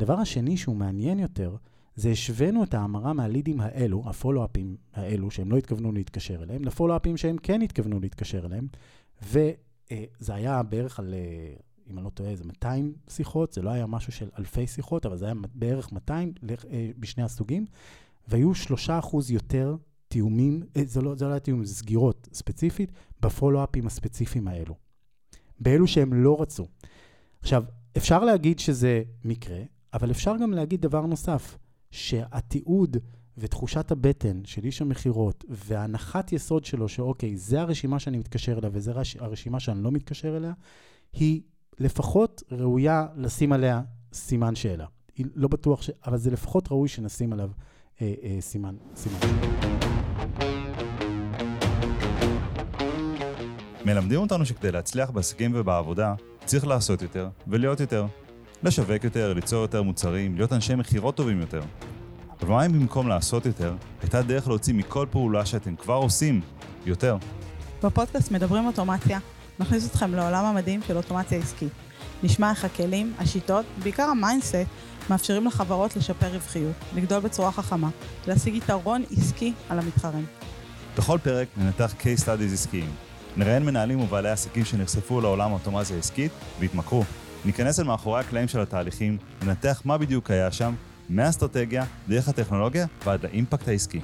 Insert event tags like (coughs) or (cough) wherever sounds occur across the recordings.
הדבר השני שהוא מעניין יותר, זה השווינו את ההמרה מהלידים האלו, הפולו-אפים האלו, שהם לא התכוונו להתקשר אליהם, לפולו-אפים שהם כן התכוונו להתקשר אליהם, וזה היה בערך על, אה, אם אני לא טועה, איזה 200 שיחות, זה לא היה משהו של אלפי שיחות, אבל זה היה בערך 200 אה, בשני הסוגים, והיו 3% יותר תיאומים, אה, זה לא, זה לא היה תיאום, זה סגירות ספציפית, בפולו-אפים הספציפיים האלו. באלו שהם לא רצו. עכשיו, אפשר להגיד שזה מקרה, אבל אפשר גם להגיד דבר נוסף, שהתיעוד ותחושת הבטן של איש המכירות והנחת יסוד שלו שאוקיי, זה הרשימה שאני מתקשר אליה וזה הרשימה שאני לא מתקשר אליה, היא לפחות ראויה לשים עליה סימן שאלה. היא לא בטוח ש... אבל זה לפחות ראוי שנשים עליו אה, אה, סימן, סימן. מלמדים אותנו שכדי להצליח בעסקים ובעבודה, צריך לעשות יותר ולהיות יותר. לשווק יותר, ליצור יותר מוצרים, להיות אנשי מכירות טובים יותר. אבל מה אם במקום לעשות יותר, הייתה דרך להוציא מכל פעולה שאתם כבר עושים יותר? בפודקאסט מדברים אוטומציה, נכניס אתכם לעולם המדהים של אוטומציה עסקית. נשמע איך הכלים, השיטות, בעיקר ה mindset, מאפשרים לחברות לשפר רווחיות, לגדול בצורה חכמה, להשיג יתרון עסקי על המתחרים. בכל פרק ננתח case studies עסקיים. נראיין מנהלים ובעלי עסקים שנחשפו לעולם האוטומציה העסקית והתמכרו. ניכנס אל מאחורי הקלעים של התהליכים, ננתח מה בדיוק היה שם, מהאסטרטגיה, דרך הטכנולוגיה ועד לאימפקט העסקי.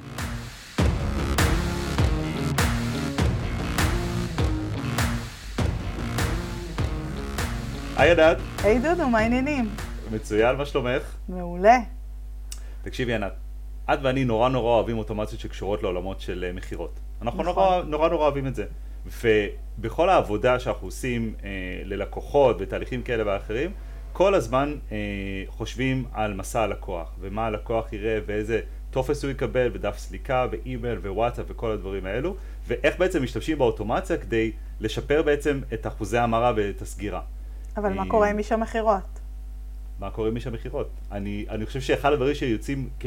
היי ענת. היי דודו, מה העניינים? מצוין, מה שלומך? מעולה. תקשיבי ענת, את ואני נורא נורא אוהבים אוטומציות שקשורות לעולמות של אה, מכירות. אנחנו נכון. נורא, נורא נורא אוהבים את זה. ובכל העבודה שאנחנו עושים אה, ללקוחות ותהליכים כאלה ואחרים, כל הזמן אה, חושבים על מסע הלקוח, ומה הלקוח יראה ואיזה טופס הוא יקבל, ודף סליקה, ואימייל, ווואטסאפ, וכל הדברים האלו, ואיך בעצם משתמשים באוטומציה כדי לשפר בעצם את אחוזי ההמרה ואת הסגירה. אבל מה קורה עם איש המכירות? מה קורה עם איש המכירות? אני, אני חושב שאחד הדברים שיוצאים, כ,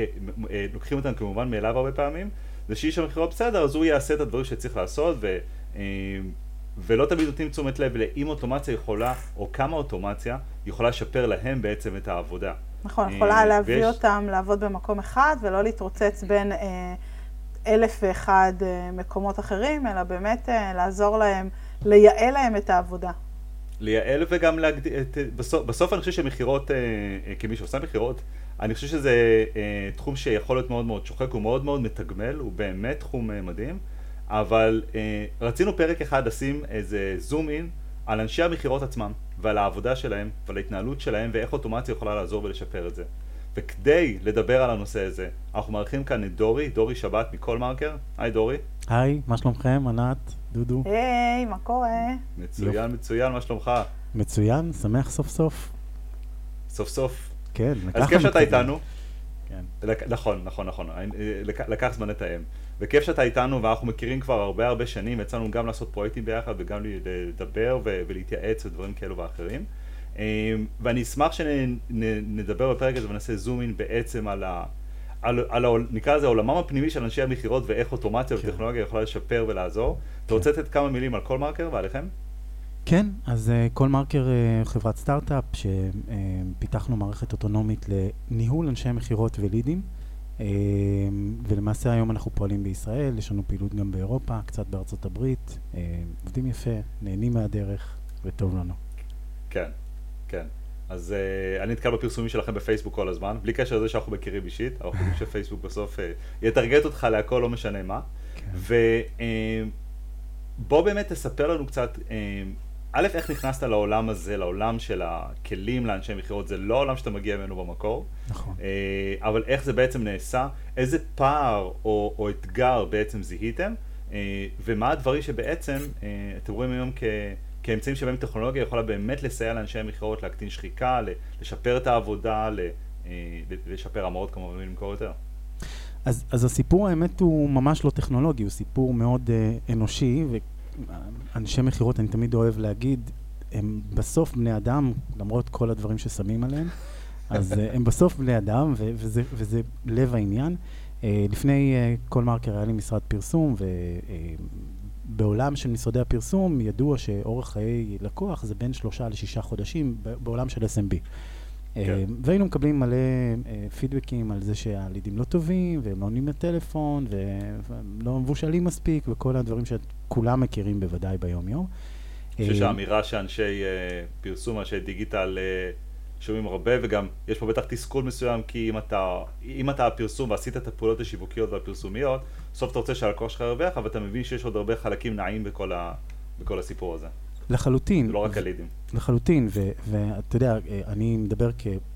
אה, לוקחים אותם כמובן מאליו הרבה פעמים, זה שאיש המכירות בסדר, אז הוא יעשה את הדברים שצריך לעשות, ו... אה, ולא תמיד נותנים תשומת לב לאם אוטומציה יכולה, או כמה אוטומציה יכולה לשפר להם בעצם את העבודה. נכון, אה, יכולה להביא ויש... אותם לעבוד במקום אחד ולא להתרוצץ בין אה, אלף ואחד מקומות אחרים, אלא באמת לעזור להם, לייעל להם את העבודה. לייעל וגם להגדיל, בסוף, בסוף אני חושב שמכירות, כמי שעושה מכירות, אני חושב שזה תחום שיכול להיות מאוד מאוד שוחק, הוא מאוד מאוד מתגמל, הוא באמת תחום מדהים. אבל אה, רצינו פרק אחד לשים איזה זום אין על אנשי המכירות עצמם ועל העבודה שלהם ועל ההתנהלות שלהם ואיך אוטומציה יכולה לעזור ולשפר את זה. וכדי לדבר על הנושא הזה, אנחנו מארחים כאן את דורי, דורי שבת מכל מרקר. היי דורי. היי, מה שלומכם? ענת, דודו. היי, מה קורה? מצוין, מצוין, מה שלומך? מצוין, שמח סוף סוף. סוף סוף. כן, לקח אז כיף שאתה איתנו. כן. נכון, נכון, נכון. אה, לקח זמן לתאם. וכיף שאתה איתנו, ואנחנו מכירים כבר הרבה הרבה שנים, יצא לנו גם לעשות פרויקטים ביחד וגם לדבר ולהתייעץ ודברים כאלו ואחרים. אמ, ואני אשמח שנדבר בפרק הזה ונעשה זום אין בעצם על ה... על, על, על, נקרא לזה העולמם הפנימי של אנשי המכירות ואיך אוטומציה כן. וטכנולוגיה יכולה לשפר ולעזור. כן. אתה רוצה לתת כמה מילים על כל מרקר ועליכם? כן, אז uh, כל מרקר uh, חברת סטארט-אפ שפיתחנו uh, מערכת אוטונומית לניהול אנשי מכירות ולידים. אמ, ולמעשה היום אנחנו פועלים בישראל, יש לנו פעילות גם באירופה, קצת בארצות הברית, אמ, עובדים יפה, נהנים מהדרך וטוב לנו. כן, כן. אז uh, אני נתקל בפרסומים שלכם בפייסבוק כל הזמן, בלי קשר לזה שאנחנו מכירים אישית, אנחנו חושבים (laughs) שפייסבוק בסוף uh, יטרגט אותך להכל, לא משנה מה. כן. ובוא uh, באמת תספר לנו קצת uh, א', איך נכנסת לעולם הזה, לעולם של הכלים לאנשי מכירות, זה לא העולם שאתה מגיע ממנו במקור. נכון. אה, אבל איך זה בעצם נעשה, איזה פער או, או אתגר בעצם זיהיתם, אה, ומה הדברים שבעצם אה, אתם רואים היום כ... כאמצעים שבהם טכנולוגיה יכולה באמת לסייע לאנשי המכירות להקטין שחיקה, לשפר את העבודה, לשפר המרות כמובן ולמכור יותר. אז, אז הסיפור האמת הוא ממש לא טכנולוגי, הוא סיפור מאוד uh, אנושי, אנשי מכירות, אני תמיד אוהב להגיד, הם בסוף בני אדם, למרות כל הדברים ששמים עליהם, (laughs) אז אה, הם בסוף בני אדם, וזה, וזה לב העניין. Uh, לפני uh, כל מרקר היה לי משרד פרסום, ובעולם של משרדי הפרסום ידוע שאורך חיי לקוח זה בין שלושה לשישה חודשים בעולם של SMB. כן. והיינו מקבלים מלא פידבקים על זה שהלידים לא טובים, והם לא עונים לטלפון, והם לא מבושלים מספיק, וכל הדברים שכולם מכירים בוודאי ביום-יום. אני חושב שהאמירה שאנשי פרסום, אנשי דיגיטל, שומעים הרבה, וגם יש פה בטח תסכול מסוים, כי אם אתה, אם אתה הפרסום ועשית את הפעולות השיווקיות והפרסומיות, בסוף אתה רוצה שהלקוח שלך ירוויח, אבל אתה מבין שיש עוד הרבה חלקים נעים בכל, ה, בכל הסיפור הזה. לחלוטין. זה לא רק הלידים. לחלוטין, ואתה יודע, אני מדבר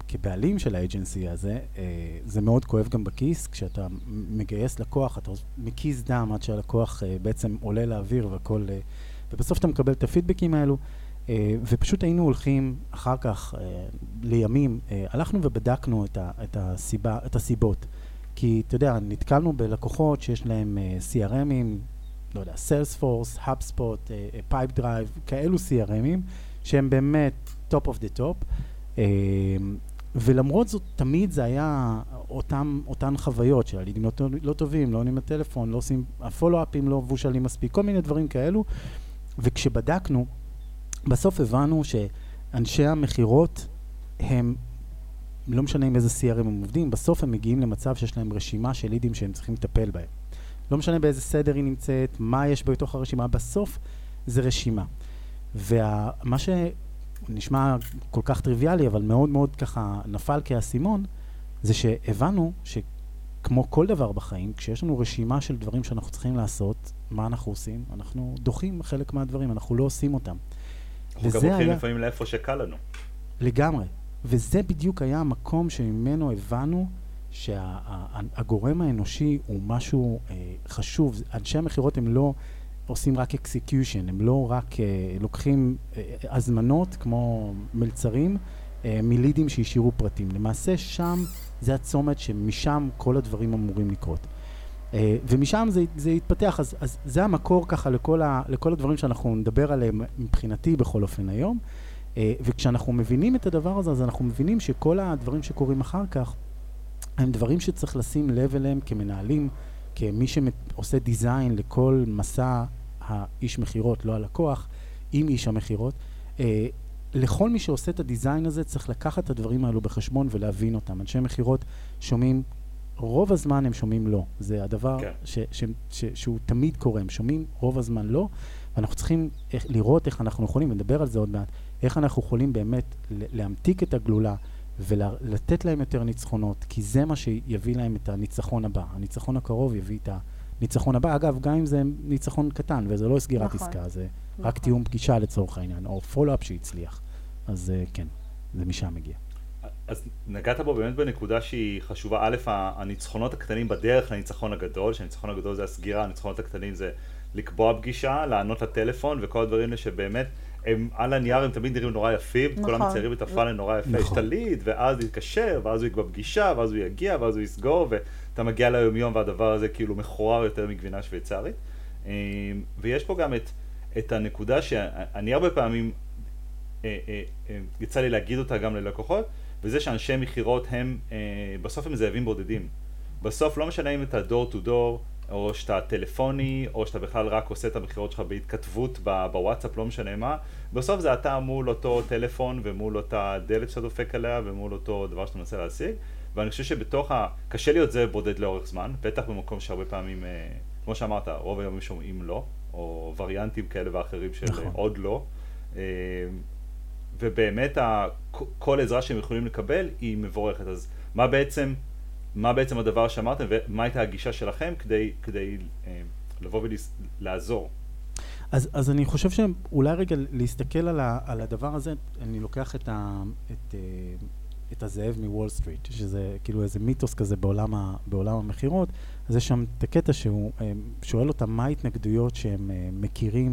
כבעלים של האג'נסי הזה, אה, זה מאוד כואב גם בכיס, כשאתה מגייס לקוח, אתה מקיז דם עד שהלקוח אה, בעצם עולה לאוויר והכל, אה, ובסוף אתה מקבל את הפידבקים האלו. ופשוט היינו הולכים אחר כך, לימים, הלכנו ובדקנו את, ה, את, הסיבה, את הסיבות. כי אתה יודע, נתקלנו בלקוחות שיש להם CRMים, לא יודע, Salesforce, HubSpot, PipeDrive, כאלו CRMים, שהם באמת top of the top. ולמרות זאת, תמיד זה היה אותם, אותן חוויות של הלידים לא, לא טובים, לא עונים לטלפון, לא עושים, הפולו-אפים לא מבושלים מספיק, כל מיני דברים כאלו. וכשבדקנו, בסוף הבנו שאנשי המכירות הם, לא משנה עם איזה CRM הם עובדים, בסוף הם מגיעים למצב שיש להם רשימה של לידים שהם צריכים לטפל בהם. לא משנה באיזה סדר היא נמצאת, מה יש בתוך הרשימה, בסוף זה רשימה. ומה שנשמע כל כך טריוויאלי, אבל מאוד מאוד ככה נפל כאסימון, זה שהבנו שכמו כל דבר בחיים, כשיש לנו רשימה של דברים שאנחנו צריכים לעשות, מה אנחנו עושים? אנחנו דוחים חלק מהדברים, אנחנו לא עושים אותם. אנחנו גם הולכים היה... לפעמים לאיפה שקל לנו. לגמרי. וזה בדיוק היה המקום שממנו הבנו שהגורם שה, האנושי הוא משהו אה, חשוב. אנשי המכירות הם לא עושים רק execution, הם לא רק אה, לוקחים אה, הזמנות כמו מלצרים אה, מ leads שהשאירו פרטים. למעשה שם זה הצומת שמשם כל הדברים אמורים לקרות. אה, ומשם זה, זה התפתח, אז, אז זה המקור ככה לכל, ה, לכל הדברים שאנחנו נדבר עליהם מבחינתי בכל אופן היום. אה, וכשאנחנו מבינים את הדבר הזה, אז אנחנו מבינים שכל הדברים שקורים אחר כך, הם דברים שצריך לשים לב אליהם כמנהלים, כמי שעושה דיזיין לכל מסע האיש מכירות, לא הלקוח, עם איש המכירות. אה, לכל מי שעושה את הדיזיין הזה צריך לקחת את הדברים האלו בחשבון ולהבין אותם. אנשי מכירות שומעים רוב הזמן הם שומעים לא. זה הדבר כן. ש, ש, ש, שהוא תמיד קורה, הם שומעים רוב הזמן לא, ואנחנו צריכים איך, לראות איך אנחנו יכולים, ונדבר על זה עוד מעט, איך אנחנו יכולים באמת להמתיק את הגלולה ולתת להם יותר ניצחונות, כי זה מה שיביא להם את הניצחון הבא. הניצחון הקרוב יביא את הניצחון הבא. אגב, גם אם זה ניצחון קטן, וזה לא סגירת נכון. עסקה, זה נכון. רק תיאום פגישה לצורך העניין, או פולו-אפ שהצליח. אז uh, כן, זה משם מגיע. אז נגעת בו באמת בנקודה שהיא חשובה, א', הניצחונות הקטנים בדרך לניצחון הגדול, שהניצחון הגדול זה הסגירה, הניצחונות הקטנים זה לקבוע פגישה, לענות לטלפון וכל הדברים האלה שבאמת הם על הנייר הם תמיד נראים נורא יפים, נכון. כולם מציירים את הפאנל נורא יפה, נכון. יש את הליד, ואז יתקשר, ואז הוא יקבע פגישה, ואז הוא יגיע, ואז הוא יסגור, ואתה מגיע ליומיום והדבר הזה כאילו מכוער יותר מגבינה שוויצרית. אמ, ויש פה גם את, את הנקודה שאני הרבה פעמים, אה, אה, אה, יצא לי להגיד אותה גם ללקוחות, וזה שאנשי מכירות הם, בסוף הם זאבים בודדים. בסוף לא משנה אם אתה דור טו דור, או שאתה טלפוני, או שאתה בכלל רק עושה את המכירות שלך בהתכתבות בוואטסאפ, לא משנה מה, בסוף זה אתה מול אותו טלפון ומול אותה דלת שאתה דופק עליה ומול אותו דבר שאתה מנסה להשיג, ואני חושב שבתוך ה... קשה להיות זה בודד לאורך זמן, בטח במקום שהרבה פעמים, אה, כמו שאמרת, רוב היום שומעים לא, או וריאנטים כאלה ואחרים של נכון. עוד לא. אה, ובאמת ה, כל עזרה שהם יכולים לקבל היא מבורכת. אז מה בעצם, מה בעצם הדבר שאמרתם ומה הייתה הגישה שלכם כדי, כדי אה, לבוא ולעזור? אז, אז אני חושב שאולי רגע להסתכל על, ה, על הדבר הזה, אני לוקח את, ה, את, אה, את הזאב מוול סטריט, שזה כאילו איזה מיתוס כזה בעולם, בעולם המכירות, אז יש שם את הקטע שהוא אה, שואל אותם מה ההתנגדויות שהם מכירים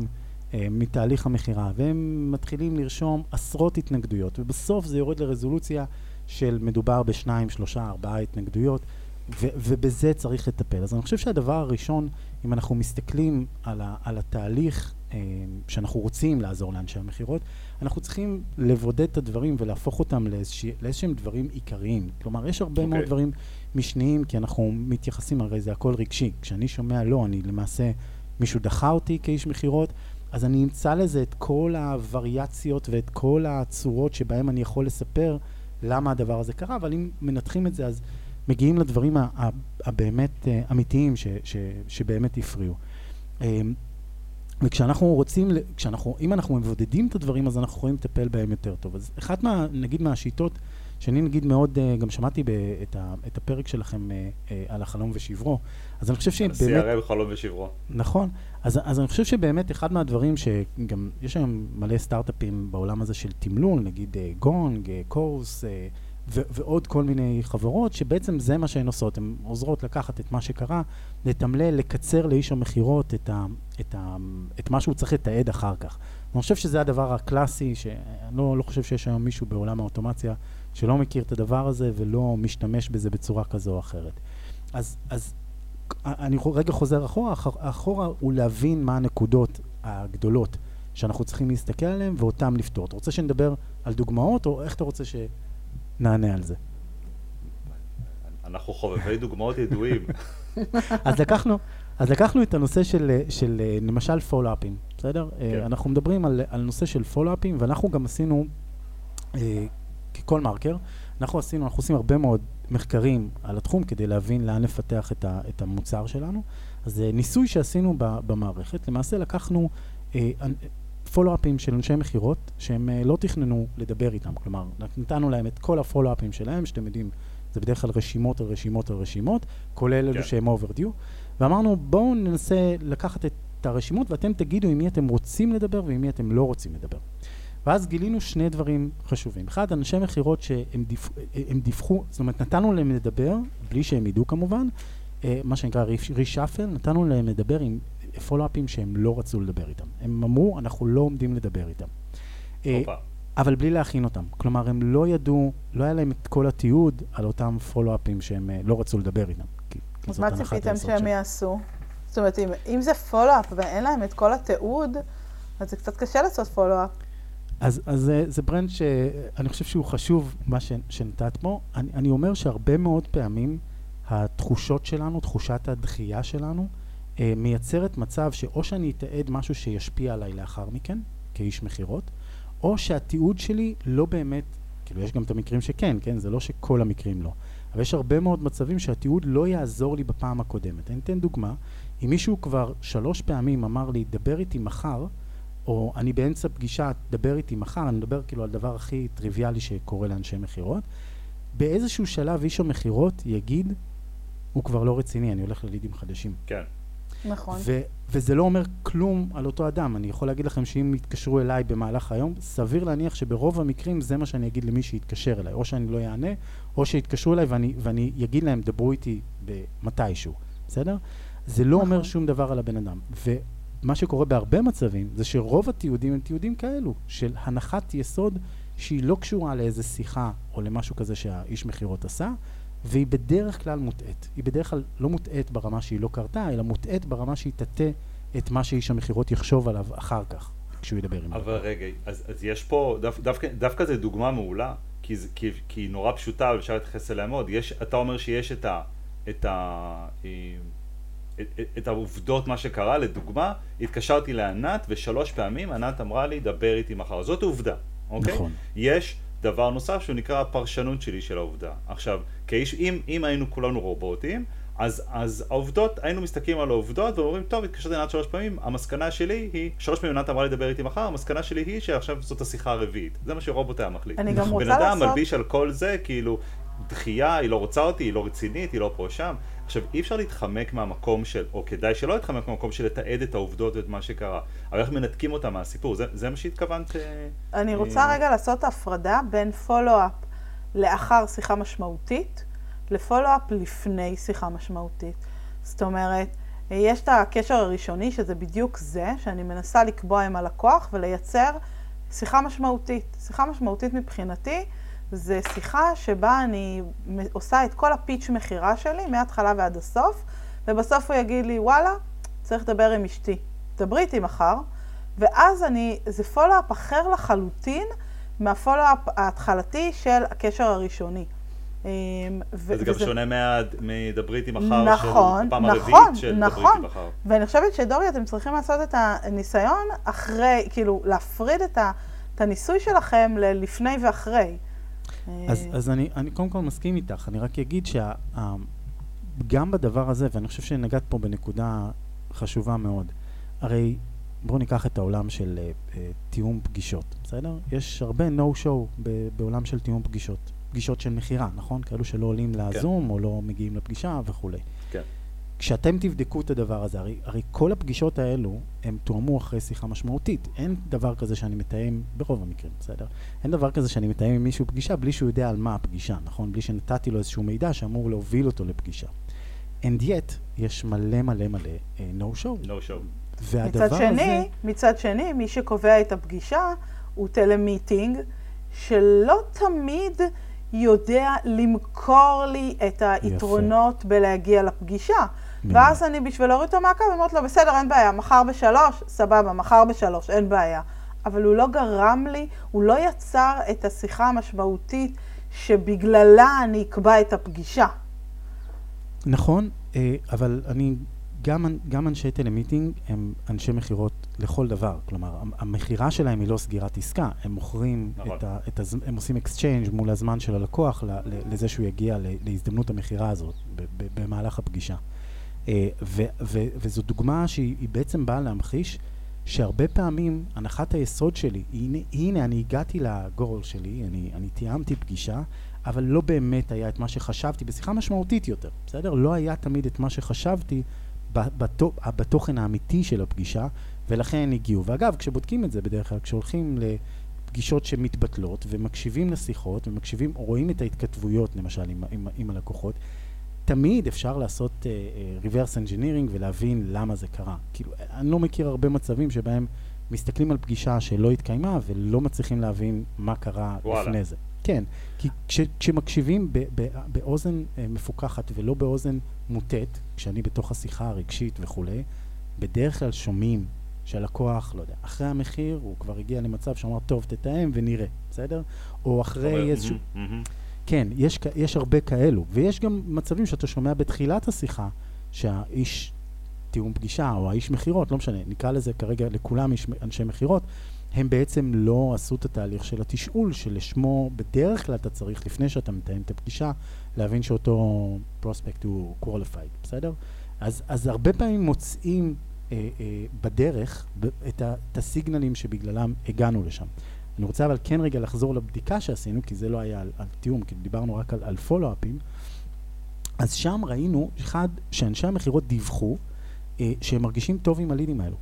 אה, מתהליך המכירה, והם מתחילים לרשום עשרות התנגדויות, ובסוף זה יורד לרזולוציה של מדובר בשניים, שלושה, ארבעה התנגדויות, ו- ובזה צריך לטפל. אז אני חושב שהדבר הראשון, אם אנחנו מסתכלים על, ה- על התהליך אה, שאנחנו רוצים לעזור לאנשי המכירות, אנחנו צריכים לבודד את הדברים ולהפוך אותם לאיזשהם דברים עיקריים. כלומר, יש הרבה okay. מאוד אוקיי. דברים משניים, כי אנחנו מתייחסים, הרי זה הכל רגשי. כשאני שומע לא, אני למעשה, מישהו דחה אותי כאיש מכירות, אז אני אמצא לזה את כל הווריאציות ואת כל הצורות שבהן אני יכול לספר למה הדבר הזה קרה, אבל אם מנתחים את זה, אז מגיעים לדברים הבאמת אה, אמיתיים ש, ש, שבאמת הפריעו. אמ, וכשאנחנו רוצים, כשאנחנו, אם אנחנו מבודדים את הדברים, אז אנחנו יכולים לטפל בהם יותר טוב. אז אחת מה, נגיד מהשיטות, שאני נגיד מאוד, אה, גם שמעתי את, ה, את הפרק שלכם אה, על החלום ושברו, אז אני חושב שבאמת... CRM חלום ושברו. נכון. אז, אז אני חושב שבאמת אחד מהדברים שגם, יש היום מלא סטארט-אפים בעולם הזה של תמלול, נגיד גונג, קורס, ו- ועוד כל מיני חברות, שבעצם זה מה שהן עושות, הן עוזרות לקחת את מה שקרה, לתמלל, לקצר לאיש המכירות את, ה- את, ה- את מה שהוא צריך לתעד אחר כך. אני חושב שזה הדבר הקלאסי, שאני לא, לא חושב שיש היום מישהו בעולם האוטומציה שלא מכיר את הדבר הזה ולא משתמש בזה בצורה כזו או אחרת. אז, אז אני רגע חוזר אחורה, אחורה הוא להבין מה הנקודות הגדולות שאנחנו צריכים להסתכל עליהן ואותן לפתור. אתה רוצה שנדבר על דוגמאות, או איך אתה רוצה ש... נענה על זה. אנחנו חובבי דוגמאות ידועים. (laughs) אז לקחנו, אז לקחנו את הנושא של, של למשל פולאפים, בסדר? כן. אנחנו מדברים על, על נושא של פולאפים, ואנחנו גם עשינו, אה, ככל מרקר, אנחנו עשינו, אנחנו עושים הרבה מאוד מחקרים על התחום כדי להבין לאן לפתח את, ה, את המוצר שלנו. אז זה ניסוי שעשינו במערכת, למעשה לקחנו אה, פולו-אפים של אנשי מכירות שהם uh, לא תכננו לדבר איתם. כלומר, נתנו להם את כל הפולו-אפים שלהם, שאתם יודעים, זה בדרך כלל רשימות על רשימות על רשימות, כולל אלו כן. שהם אוברדיו, ואמרנו, בואו ננסה לקחת את הרשימות ואתם תגידו עם מי אתם רוצים לדבר ועם מי אתם לא רוצים לדבר. ואז גילינו שני דברים חשובים. אחד, אנשי מכירות שהם דיווח, דיווחו, זאת אומרת, נתנו להם לדבר, בלי שהם ידעו כמובן, אה, מה שנקרא רישאפל, נתנו להם לדבר עם פולו-אפים שהם לא רצו לדבר איתם. הם אמרו, אנחנו לא עומדים לדבר איתם. אה, אבל בלי להכין אותם. כלומר, הם לא ידעו, לא היה להם את כל התיעוד על אותם פולו-אפים שהם אה, לא רצו לדבר איתם. אז מה ציפיתם שהם יעשו? זאת אומרת, אם, אם זה פולו-אפ ואין להם את כל התיעוד, אז זה קצת קשה לעשות פולו-אפ. אז, אז זה, זה ברנד שאני חושב שהוא חשוב, מה ש, שנתת בו. אני, אני אומר שהרבה מאוד פעמים התחושות שלנו, תחושת הדחייה שלנו, אה, מייצרת מצב שאו שאני אתעד משהו שישפיע עליי לאחר מכן, כאיש מכירות, או שהתיעוד שלי לא באמת, כאילו יש גם את המקרים שכן, כן? זה לא שכל המקרים לא. אבל יש הרבה מאוד מצבים שהתיעוד לא יעזור לי בפעם הקודמת. אני אתן דוגמה, אם מישהו כבר שלוש פעמים אמר לי, דבר איתי מחר, או אני באמצע פגישה, דבר איתי מחר, אני מדבר כאילו על דבר הכי טריוויאלי שקורה לאנשי מכירות, באיזשהו שלב איש המכירות יגיד, הוא כבר לא רציני, אני הולך ללידים חדשים. כן. נכון. ו- וזה לא אומר כלום על אותו אדם. אני יכול להגיד לכם שאם יתקשרו אליי במהלך היום, סביר להניח שברוב המקרים זה מה שאני אגיד למי שיתקשר אליי. או שאני לא אענה, או שיתקשרו אליי ואני, ואני אגיד להם, דברו איתי מתישהו, בסדר? זה לא נכון. אומר שום דבר על הבן אדם. ומה שקורה בהרבה מצבים, זה שרוב התיעודים הם תיעודים כאלו, של הנחת יסוד שהיא לא קשורה לאיזה שיחה או למשהו כזה שהאיש מכירות עשה, והיא בדרך כלל מוטעית. היא בדרך כלל לא מוטעית ברמה שהיא לא קרתה, אלא מוטעית ברמה שהיא תטה את מה שאיש המכירות יחשוב עליו אחר כך, כשהוא ידבר עם אבל רגע, אז, אז יש פה, דו, דווקא, דווקא זו דוגמה מעולה, כי, כי, כי היא נורא פשוטה ואפשר להתייחס אליה מאוד. יש, אתה אומר שיש את ה... את ה את, את העובדות, מה שקרה, לדוגמה, התקשרתי לענת ושלוש פעמים ענת אמרה לי, דבר איתי מחר. זאת עובדה, אוקיי? נכון. יש דבר נוסף שהוא נקרא הפרשנות שלי של העובדה. עכשיו, כאיש, אם, אם היינו כולנו רובוטים, אז, אז העובדות, היינו מסתכלים על העובדות ואומרים, טוב, התקשרתי לענת שלוש פעמים, המסקנה שלי היא, שלוש פעמים ענת אמרה לדבר איתי מחר, המסקנה שלי היא שעכשיו זאת השיחה הרביעית. זה מה שרובוט היה מחליט. אני גם רוצה לעשות... בן אדם מלביש על כל זה, כאילו, דחייה, היא לא רוצה אותי, היא לא רצינית, היא לא פה שם. עכשיו, אי אפשר להתחמק מהמקום של, או כדאי שלא להתחמק מהמקום של לתעד את העובדות ואת מה שקרה. אבל איך מנתקים אותה מהסיפור? זה, זה מה שהתכוונת? אה, אני רוצה אה... רגע לעשות הפרדה בין פולו-אפ לאחר שיחה משמעותית, לפולו-אפ לפני שיחה משמעותית. זאת אומרת, יש את הקשר הראשוני, שזה בדיוק זה, שאני מנסה לקבוע עם הלקוח ולייצר שיחה משמעותית. שיחה משמעותית מבחינתי, זה שיחה שבה אני עושה את כל הפיץ' מכירה שלי, מההתחלה ועד הסוף, ובסוף הוא יגיד לי, וואלה, צריך לדבר עם אשתי. דברי איתי מחר, ואז אני, זה פולו-אפ אחר לחלוטין מהפולו-אפ ההתחלתי של הקשר הראשוני. אמ, ו- זה גם שונה מדברי איתי מחר, נכון, של הפעם נכון, הרביעית של נכון. דברי איתי מחר. ואני חושבת שדורי, אתם צריכים לעשות את הניסיון אחרי, כאילו, להפריד את, ה, את הניסוי שלכם ללפני ואחרי. אז, אז אני, אני קודם כל מסכים איתך, אני רק אגיד שגם בדבר הזה, ואני חושב שנגעת פה בנקודה חשובה מאוד, הרי בואו ניקח את העולם של uh, uh, תיאום פגישות, בסדר? יש הרבה no-show בעולם של תיאום פגישות. פגישות של מכירה, נכון? כאלו שלא עולים כן. לזום כן. או לא מגיעים לפגישה וכולי. כשאתם תבדקו את הדבר הזה, הרי, הרי כל הפגישות האלו, הם תואמו אחרי שיחה משמעותית. אין דבר כזה שאני מתאם, ברוב המקרים, בסדר? אין דבר כזה שאני מתאם עם מישהו פגישה בלי שהוא יודע על מה הפגישה, נכון? בלי שנתתי לו איזשהו מידע שאמור להוביל אותו לפגישה. And yet, יש מלא מלא מלא uh, no show. no show. והדבר מצד שני, הזה... מצד שני, מי שקובע את הפגישה הוא טלמיטינג, שלא תמיד יודע למכור לי את היתרונות יפה. בלהגיע לפגישה. ואז אני, בשביל להוריד את המעקב, אומרת לו, בסדר, אין בעיה, מחר בשלוש, סבבה, מחר בשלוש, אין בעיה. אבל הוא לא גרם לי, הוא לא יצר את השיחה המשמעותית שבגללה אני אקבע את הפגישה. נכון, אה, אבל אני גם, גם אנשי telemeeting הם אנשי מכירות לכל דבר. כלומר, המכירה שלהם היא לא סגירת עסקה. הם מוכרים נכון. את ה... את הז, הם עושים exchange מול הזמן של הלקוח לזה שהוא יגיע להזדמנות המכירה הזאת במהלך הפגישה. אה, ו, ו, וזו דוגמה שהיא בעצם באה להמחיש שהרבה פעמים הנחת היסוד שלי, הנה, הנה אני הגעתי לגורל שלי, אני, אני תיאמתי פגישה, אבל לא באמת היה את מה שחשבתי, בשיחה משמעותית יותר, בסדר? לא היה תמיד את מה שחשבתי בתוכן האמיתי של הפגישה, ולכן הגיעו. ואגב, כשבודקים את זה בדרך כלל, כשהולכים לפגישות שמתבטלות ומקשיבים לשיחות ומקשיבים, רואים את ההתכתבויות למשל עם, עם, עם הלקוחות, תמיד אפשר לעשות uh, reverse engineering ולהבין למה זה קרה. כאילו, אני לא מכיר הרבה מצבים שבהם מסתכלים על פגישה שלא התקיימה ולא מצליחים להבין מה קרה וואלה. לפני זה. כן, כי כש, כשמקשיבים ב, ב, באוזן uh, מפוקחת ולא באוזן מוטט, כשאני בתוך השיחה הרגשית וכולי, בדרך כלל שומעים שהלקוח, לא יודע, אחרי המחיר הוא כבר הגיע למצב שאמר, טוב, תתאם ונראה, בסדר? או אחרי איזשהו... כן, יש, יש הרבה כאלו, ויש גם מצבים שאתה שומע בתחילת השיחה שהאיש תיאום פגישה או האיש מכירות, לא משנה, נקרא לזה כרגע לכולם איש, אנשי מכירות, הם בעצם לא עשו את התהליך של התשאול, שלשמו בדרך כלל אתה צריך, לפני שאתה מתאם את הפגישה, להבין שאותו פרוספקט הוא qualified, בסדר? אז, אז הרבה פעמים מוצאים אה, אה, בדרך את, את הסיגנלים שבגללם הגענו לשם. אני רוצה אבל כן רגע לחזור לבדיקה שעשינו, כי זה לא היה על, על תיאום, כי דיברנו רק על, על פולו-אפים. אז שם ראינו, אחד, שאנשי המכירות דיווחו אה, שהם מרגישים טוב עם הלידים האלו.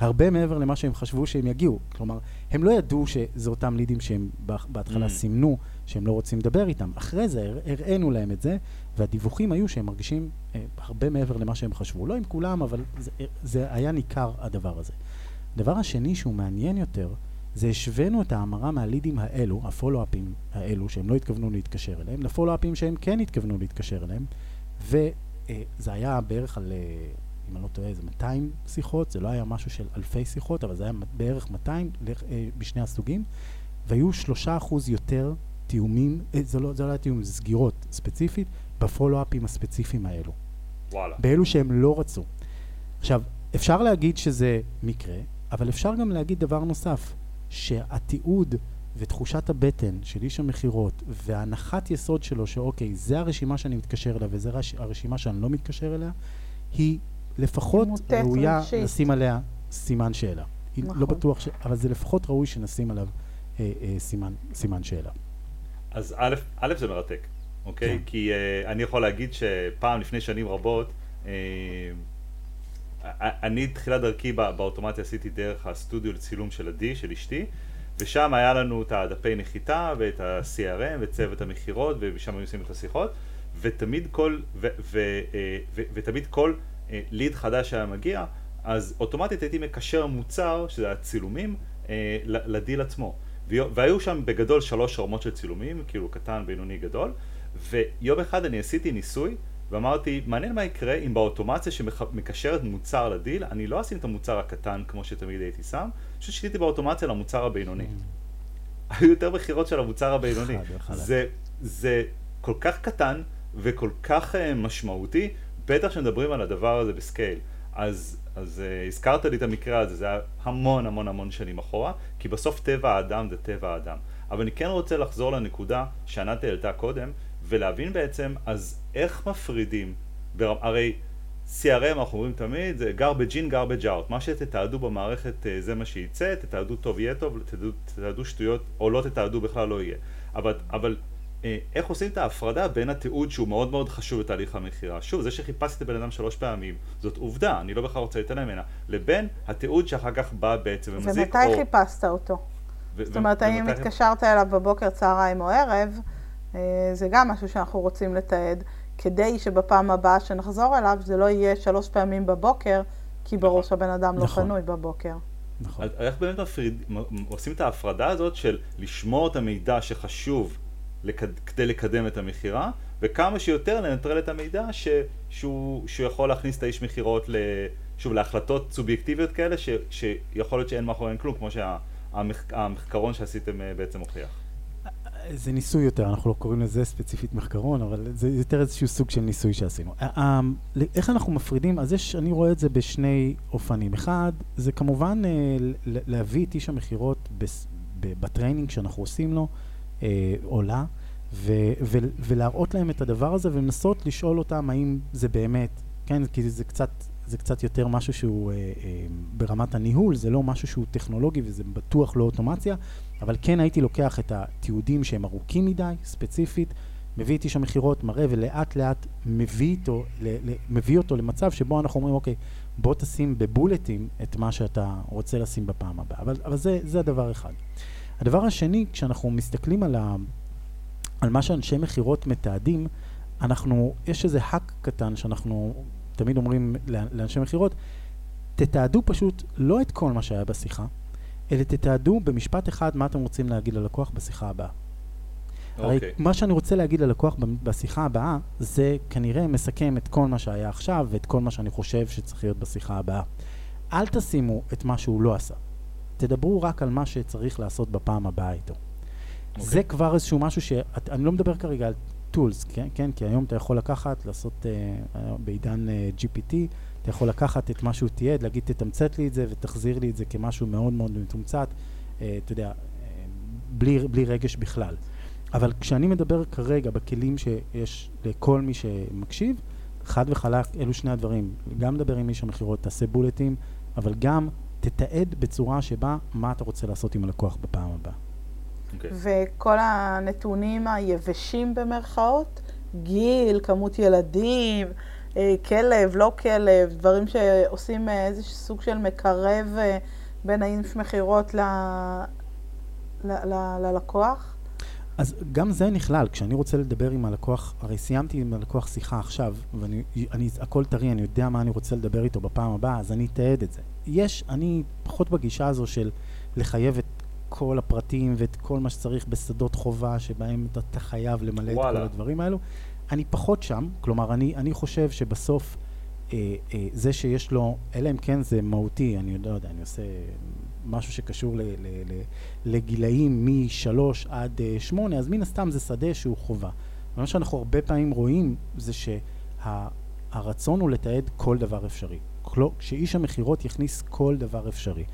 הרבה מעבר למה שהם חשבו שהם יגיעו. כלומר, הם לא ידעו שזה אותם לידים שהם בהתחלה mm. סימנו שהם לא רוצים לדבר איתם. אחרי זה הראינו להם את זה, והדיווחים היו שהם מרגישים אה, הרבה מעבר למה שהם חשבו. לא עם כולם, אבל זה, זה היה ניכר הדבר הזה. הדבר השני שהוא מעניין יותר, זה השווינו את ההמרה מהלידים האלו, הפולו-אפים האלו, שהם לא התכוונו להתקשר אליהם, לפולו-אפים שהם כן התכוונו להתקשר אליהם, וזה אה, היה בערך על, אה, אם אני לא טועה, איזה 200 שיחות, זה לא היה משהו של אלפי שיחות, אבל זה היה בערך 200 אה, בשני הסוגים, והיו שלושה אחוז יותר תיאומים, זה לא, זה לא היה תיאום, זה סגירות ספציפית, בפולו-אפים הספציפיים האלו. וואלה. באלו שהם לא רצו. עכשיו, אפשר להגיד שזה מקרה, אבל אפשר גם להגיד דבר נוסף. שהתיעוד ותחושת הבטן של איש המכירות והנחת יסוד שלו שאוקיי, זה הרשימה שאני מתקשר אליה וזה רש... הרשימה שאני לא מתקשר אליה, היא לפחות ראויה רגשית. לשים עליה סימן שאלה. לא נכון. לא בטוח, ש... אבל זה לפחות ראוי שנשים עליו אה, אה, סימן, סימן שאלה. אז א', א' זה מרתק, אוקיי? כן. כי אה, אני יכול להגיד שפעם לפני שנים רבות, אה, אני תחילת דרכי באוטומציה עשיתי דרך הסטודיו לצילום של עדי, של אשתי, ושם היה לנו את הדפי נחיתה ואת ה-CRM וצוות המכירות, ושם היו עושים את השיחות, ותמיד כל, ו, ו, ו, אה, ו, ותמיד כל ליד אה, חדש שהיה מגיע, אז אוטומטית הייתי מקשר מוצר, שזה הצילומים, אה, לדיל עצמו. והיו שם בגדול שלוש רמות של צילומים, כאילו קטן, בינוני, גדול, ויום אחד אני עשיתי ניסוי ואמרתי, מעניין מה יקרה אם באוטומציה שמקשרת מוצר לדיל, אני לא אשים את המוצר הקטן כמו שתמיד הייתי שם, פשוט שיניתי באוטומציה למוצר הבינוני. Mm. היו יותר מכירות של המוצר הבינוני. זה, זה כל כך קטן וכל כך uh, משמעותי, בטח שמדברים על הדבר הזה בסקייל. אז, אז uh, הזכרת לי את המקרה הזה, זה היה המון המון המון שנים אחורה, כי בסוף טבע האדם זה טבע האדם. אבל אני כן רוצה לחזור לנקודה שענת העלתה קודם, ולהבין בעצם, אז איך מפרידים? בר... הרי CRM אנחנו אומרים תמיד, זה garbage in, garbage out. מה שתתעדו במערכת אה, זה מה שייצא, תתעדו טוב יהיה טוב, תתעדו, תתעדו שטויות, או לא תתעדו בכלל לא יהיה. אבל, אבל אה, איך עושים את ההפרדה בין התיעוד שהוא מאוד מאוד חשוב בתהליך המכירה, שוב, זה שחיפשתי את הבן אדם שלוש פעמים, זאת עובדה, אני לא בכלל רוצה להתעלם ממנה, לבין התיעוד שאחר כך בא בעצם ומזיק. ומתי או... חיפשת אותו? ו- זאת אומרת, האם התקשרת אליו בבוקר, צהריים או ערב, זה גם משהו שאנחנו רוצים לתעד, כדי שבפעם הבאה שנחזור אליו, זה לא יהיה שלוש פעמים בבוקר, כי ברור נכון. שהבן אדם לא נכון. פנוי בבוקר. נכון. איך באמת מפריד, עושים את ההפרדה הזאת של לשמור את המידע שחשוב לקד, כדי לקדם את המכירה, וכמה שיותר לנטרל את המידע ש, שהוא, שהוא יכול להכניס את האיש מכירות, שוב, להחלטות סובייקטיביות כאלה, ש, שיכול להיות שאין מאחוריהן כלום, כמו שהמחקרון שה, שעשיתם אה, בעצם מוכיח. זה ניסוי יותר, אנחנו לא קוראים לזה ספציפית מחקרון, אבל זה יותר איזשהו סוג של ניסוי שעשינו. איך אנחנו מפרידים? אז יש, אני רואה את זה בשני אופנים. אחד, זה כמובן אה, להביא את איש המכירות ב training שאנחנו עושים לו, אה, עולה, ו- ו- ולהראות להם את הדבר הזה ולנסות לשאול אותם האם זה באמת, כן, כי זה קצת, זה קצת יותר משהו שהוא אה, אה, ברמת הניהול, זה לא משהו שהוא טכנולוגי וזה בטוח לא אוטומציה, אבל כן הייתי לוקח את התיעודים שהם ארוכים מדי, ספציפית, מביא את איש המכירות, מראה ולאט לאט מביא, איתו, ל- ל- מביא אותו למצב שבו אנחנו אומרים, אוקיי, בוא תשים בבולטים את מה שאתה רוצה לשים בפעם הבאה. אבל, אבל זה, זה הדבר אחד. הדבר השני, כשאנחנו מסתכלים על, ה, על מה שאנשי מכירות מתעדים, אנחנו, יש איזה האק קטן שאנחנו תמיד אומרים לאנשי מכירות, תתעדו פשוט לא את כל מה שהיה בשיחה, אלא תתעדו במשפט אחד מה אתם רוצים להגיד ללקוח בשיחה הבאה. Okay. הרי אוקיי. מה שאני רוצה להגיד ללקוח בשיחה הבאה, זה כנראה מסכם את כל מה שהיה עכשיו ואת כל מה שאני חושב שצריך להיות בשיחה הבאה. אל תשימו את מה שהוא לא עשה. תדברו רק על מה שצריך לעשות בפעם הבאה איתו. Okay. אוקיי. זה כבר איזשהו משהו ש... אני לא מדבר כרגע על טולס, כן? כן? כי היום אתה יכול לקחת, לעשות uh, בעידן uh, אה, GPT, אתה יכול לקחת את מה שהוא תיעד, להגיד תתמצת לי את זה ותחזיר לי את זה כמשהו מאוד מאוד מתומצת, uh, אתה יודע, uh, בלי, בלי רגש בכלל. אבל כשאני מדבר כרגע בכלים שיש לכל מי שמקשיב, חד וחלק, אלו שני הדברים. גם מדבר עם איש המכירות, תעשה בולטים, אבל גם תתעד בצורה שבה מה אתה רוצה לעשות עם הלקוח בפעם הבאה. Okay. אוקיי. וכל הנתונים היבשים במרכאות, גיל, כמות ילדים, אה, כלב, לא כלב, דברים שעושים אה, איזשהו סוג של מקרב אה, בין האיש מכירות ל... ל... ל... ללקוח? אז גם זה נכלל, כשאני רוצה לדבר עם הלקוח, הרי סיימתי עם הלקוח שיחה עכשיו, ואני, אני, הכל טרי, אני יודע מה אני רוצה לדבר איתו בפעם הבאה, אז אני אתעד את זה. יש, אני פחות בגישה הזו של לחייב את כל הפרטים ואת כל מה שצריך בשדות חובה, שבהם אתה, אתה חייב למלא וואלה. את כל הדברים האלו. אני פחות שם, כלומר, אני, אני חושב שבסוף אה, אה, זה שיש לו, אלא אם כן זה מהותי, אני לא יודע, אני עושה משהו שקשור ל, ל, ל, לגילאים משלוש עד uh, שמונה, אז מן הסתם זה שדה שהוא חובה. מה שאנחנו הרבה פעמים רואים זה שהרצון שה, הוא לתעד כל דבר אפשרי. כשאיש המכירות יכניס כל דבר אפשרי.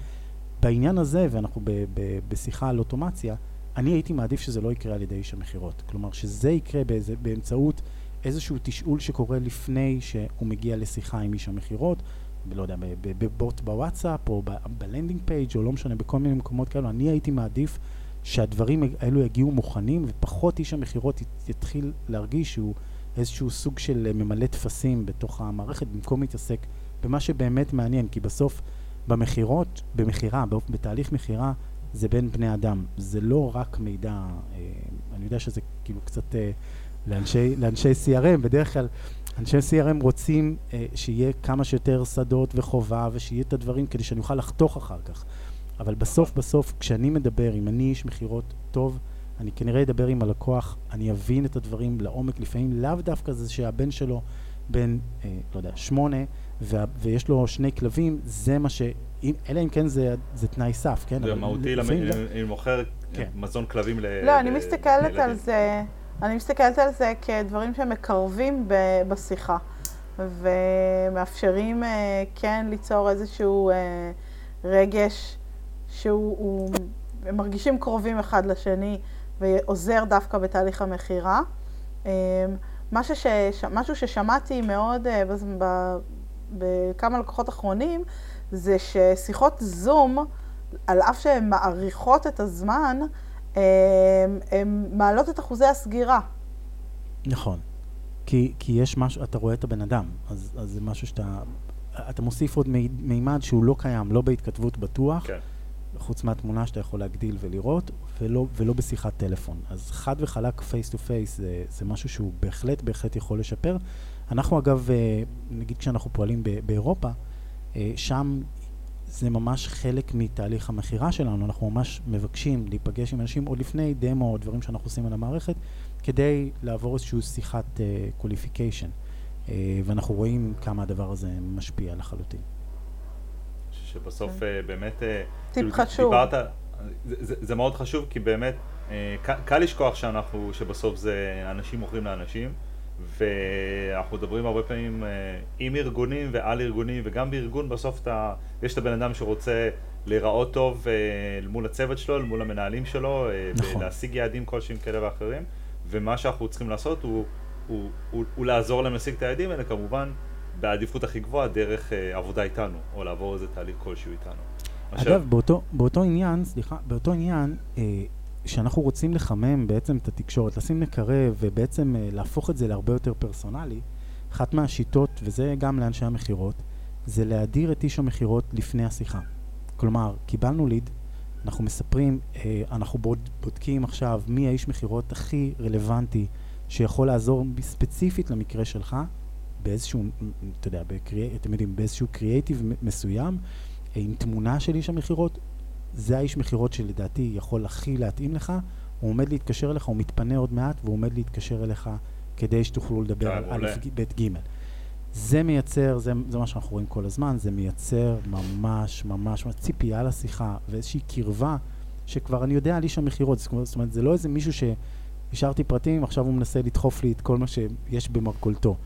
בעניין הזה, ואנחנו ב, ב, בשיחה על אוטומציה, אני הייתי מעדיף שזה לא יקרה על ידי איש המכירות. כלומר, שזה יקרה באיזה, באמצעות איזשהו תשאול שקורה לפני שהוא מגיע לשיחה עם איש המכירות, לא יודע, בבוט בוואטסאפ, או ב landing page, או לא משנה, בכל מיני מקומות כאלו, אני הייתי מעדיף שהדברים האלו יגיעו מוכנים, ופחות איש המכירות יתחיל להרגיש שהוא איזשהו סוג של ממלא טפסים בתוך המערכת, במקום להתעסק במה שבאמת מעניין, כי בסוף במכירות, במכירה, בתהליך מכירה, זה בין בני אדם, זה לא רק מידע, אה, אני יודע שזה כאילו קצת אה, לאנשי, לאנשי CRM, בדרך כלל אנשי CRM רוצים אה, שיהיה כמה שיותר שדות וחובה ושיהיה את הדברים כדי שאני אוכל לחתוך אחר כך. אבל בסוף בסוף, כשאני מדבר, אם אני איש מכירות טוב, אני כנראה אדבר עם הלקוח, אני אבין את הדברים לעומק, לפעמים לאו דווקא זה שהבן שלו בן, אה, לא יודע, שמונה, ויש לו שני כלבים, זה מה ש... אם, אלא אם כן זה, זה תנאי סף, כן? זה מהותי, אם מוכר כן. מזון כלבים ל... לא, אני מסתכלת על זה... אני מסתכלת על זה כדברים שמקרבים בשיחה, ומאפשרים אה, כן ליצור איזשהו אה, רגש שהוא הם מרגישים קרובים אחד לשני ועוזר דווקא בתהליך המכירה. אמ, משהו, שש, משהו ששמעתי מאוד אה, בכמה לקוחות אחרונים, זה ששיחות זום, על אף שהן מעריכות את הזמן, הן מעלות את אחוזי הסגירה. נכון. כי, כי יש משהו, אתה רואה את הבן אדם, אז, אז זה משהו שאתה... אתה מוסיף עוד מימד שהוא לא קיים, לא בהתכתבות בטוח, כן. חוץ מהתמונה שאתה יכול להגדיל ולראות, ולא, ולא בשיחת טלפון. אז חד וחלק, face to face, זה, זה משהו שהוא בהחלט, בהחלט יכול לשפר. אנחנו אגב, אה, נגיד כשאנחנו פועלים באירופה, אה, שם זה ממש חלק מתהליך המכירה שלנו, אנחנו ממש מבקשים להיפגש עם אנשים עוד לפני דמו או דברים שאנחנו עושים על המערכת, כדי לעבור איזושהי שיחת qualification. אה, אה, ואנחנו רואים כמה הדבר הזה משפיע לחלוטין. שבסוף אה, באמת... אה, טיפ כאילו, חשוב. דיברת, זה, זה, זה מאוד חשוב, כי באמת אה, קל, קל לשכוח שאנחנו, שבסוף זה אנשים מוכרים לאנשים. ואנחנו מדברים הרבה פעמים אה, עם ארגונים ועל ארגונים וגם בארגון בסוף אתה, יש את הבן אדם שרוצה להיראות טוב אה, מול הצוות שלו, מול המנהלים שלו, אה, נכון. להשיג יעדים כלשהם כאלה ואחרים ומה שאנחנו צריכים לעשות הוא, הוא, הוא, הוא לעזור להם להשיג את היעדים האלה כמובן בעדיפות הכי גבוהה דרך עבודה איתנו או לעבור איזה תהליך כלשהו איתנו. אגב, באותו, באותו עניין, סליחה, באותו עניין, אה, שאנחנו רוצים לחמם בעצם את התקשורת, לשים מקרב ובעצם uh, להפוך את זה להרבה יותר פרסונלי, אחת מהשיטות, וזה גם לאנשי המכירות, זה להדיר את איש המכירות לפני השיחה. כלומר, קיבלנו ליד, אנחנו מספרים, uh, אנחנו בוד, בודקים עכשיו מי האיש מכירות הכי רלוונטי שיכול לעזור ספציפית למקרה שלך, באיזשהו, אתה יודע, בקרי, אתם יודעים, באיזשהו קריאייטיב מסוים, עם תמונה של איש המכירות, זה האיש מכירות שלדעתי יכול הכי להתאים לך, הוא עומד להתקשר אליך, הוא מתפנה עוד מעט, והוא עומד להתקשר אליך כדי שתוכלו לדבר על א', ב', ג'. זה מייצר, זה, זה מה שאנחנו רואים כל הזמן, זה מייצר ממש ממש ציפייה לשיחה ואיזושהי קרבה שכבר אני יודע על איש המכירות, זאת אומרת, זה לא איזה מישהו שהשארתי פרטים, עכשיו הוא מנסה לדחוף לי את כל מה שיש במרכולתו.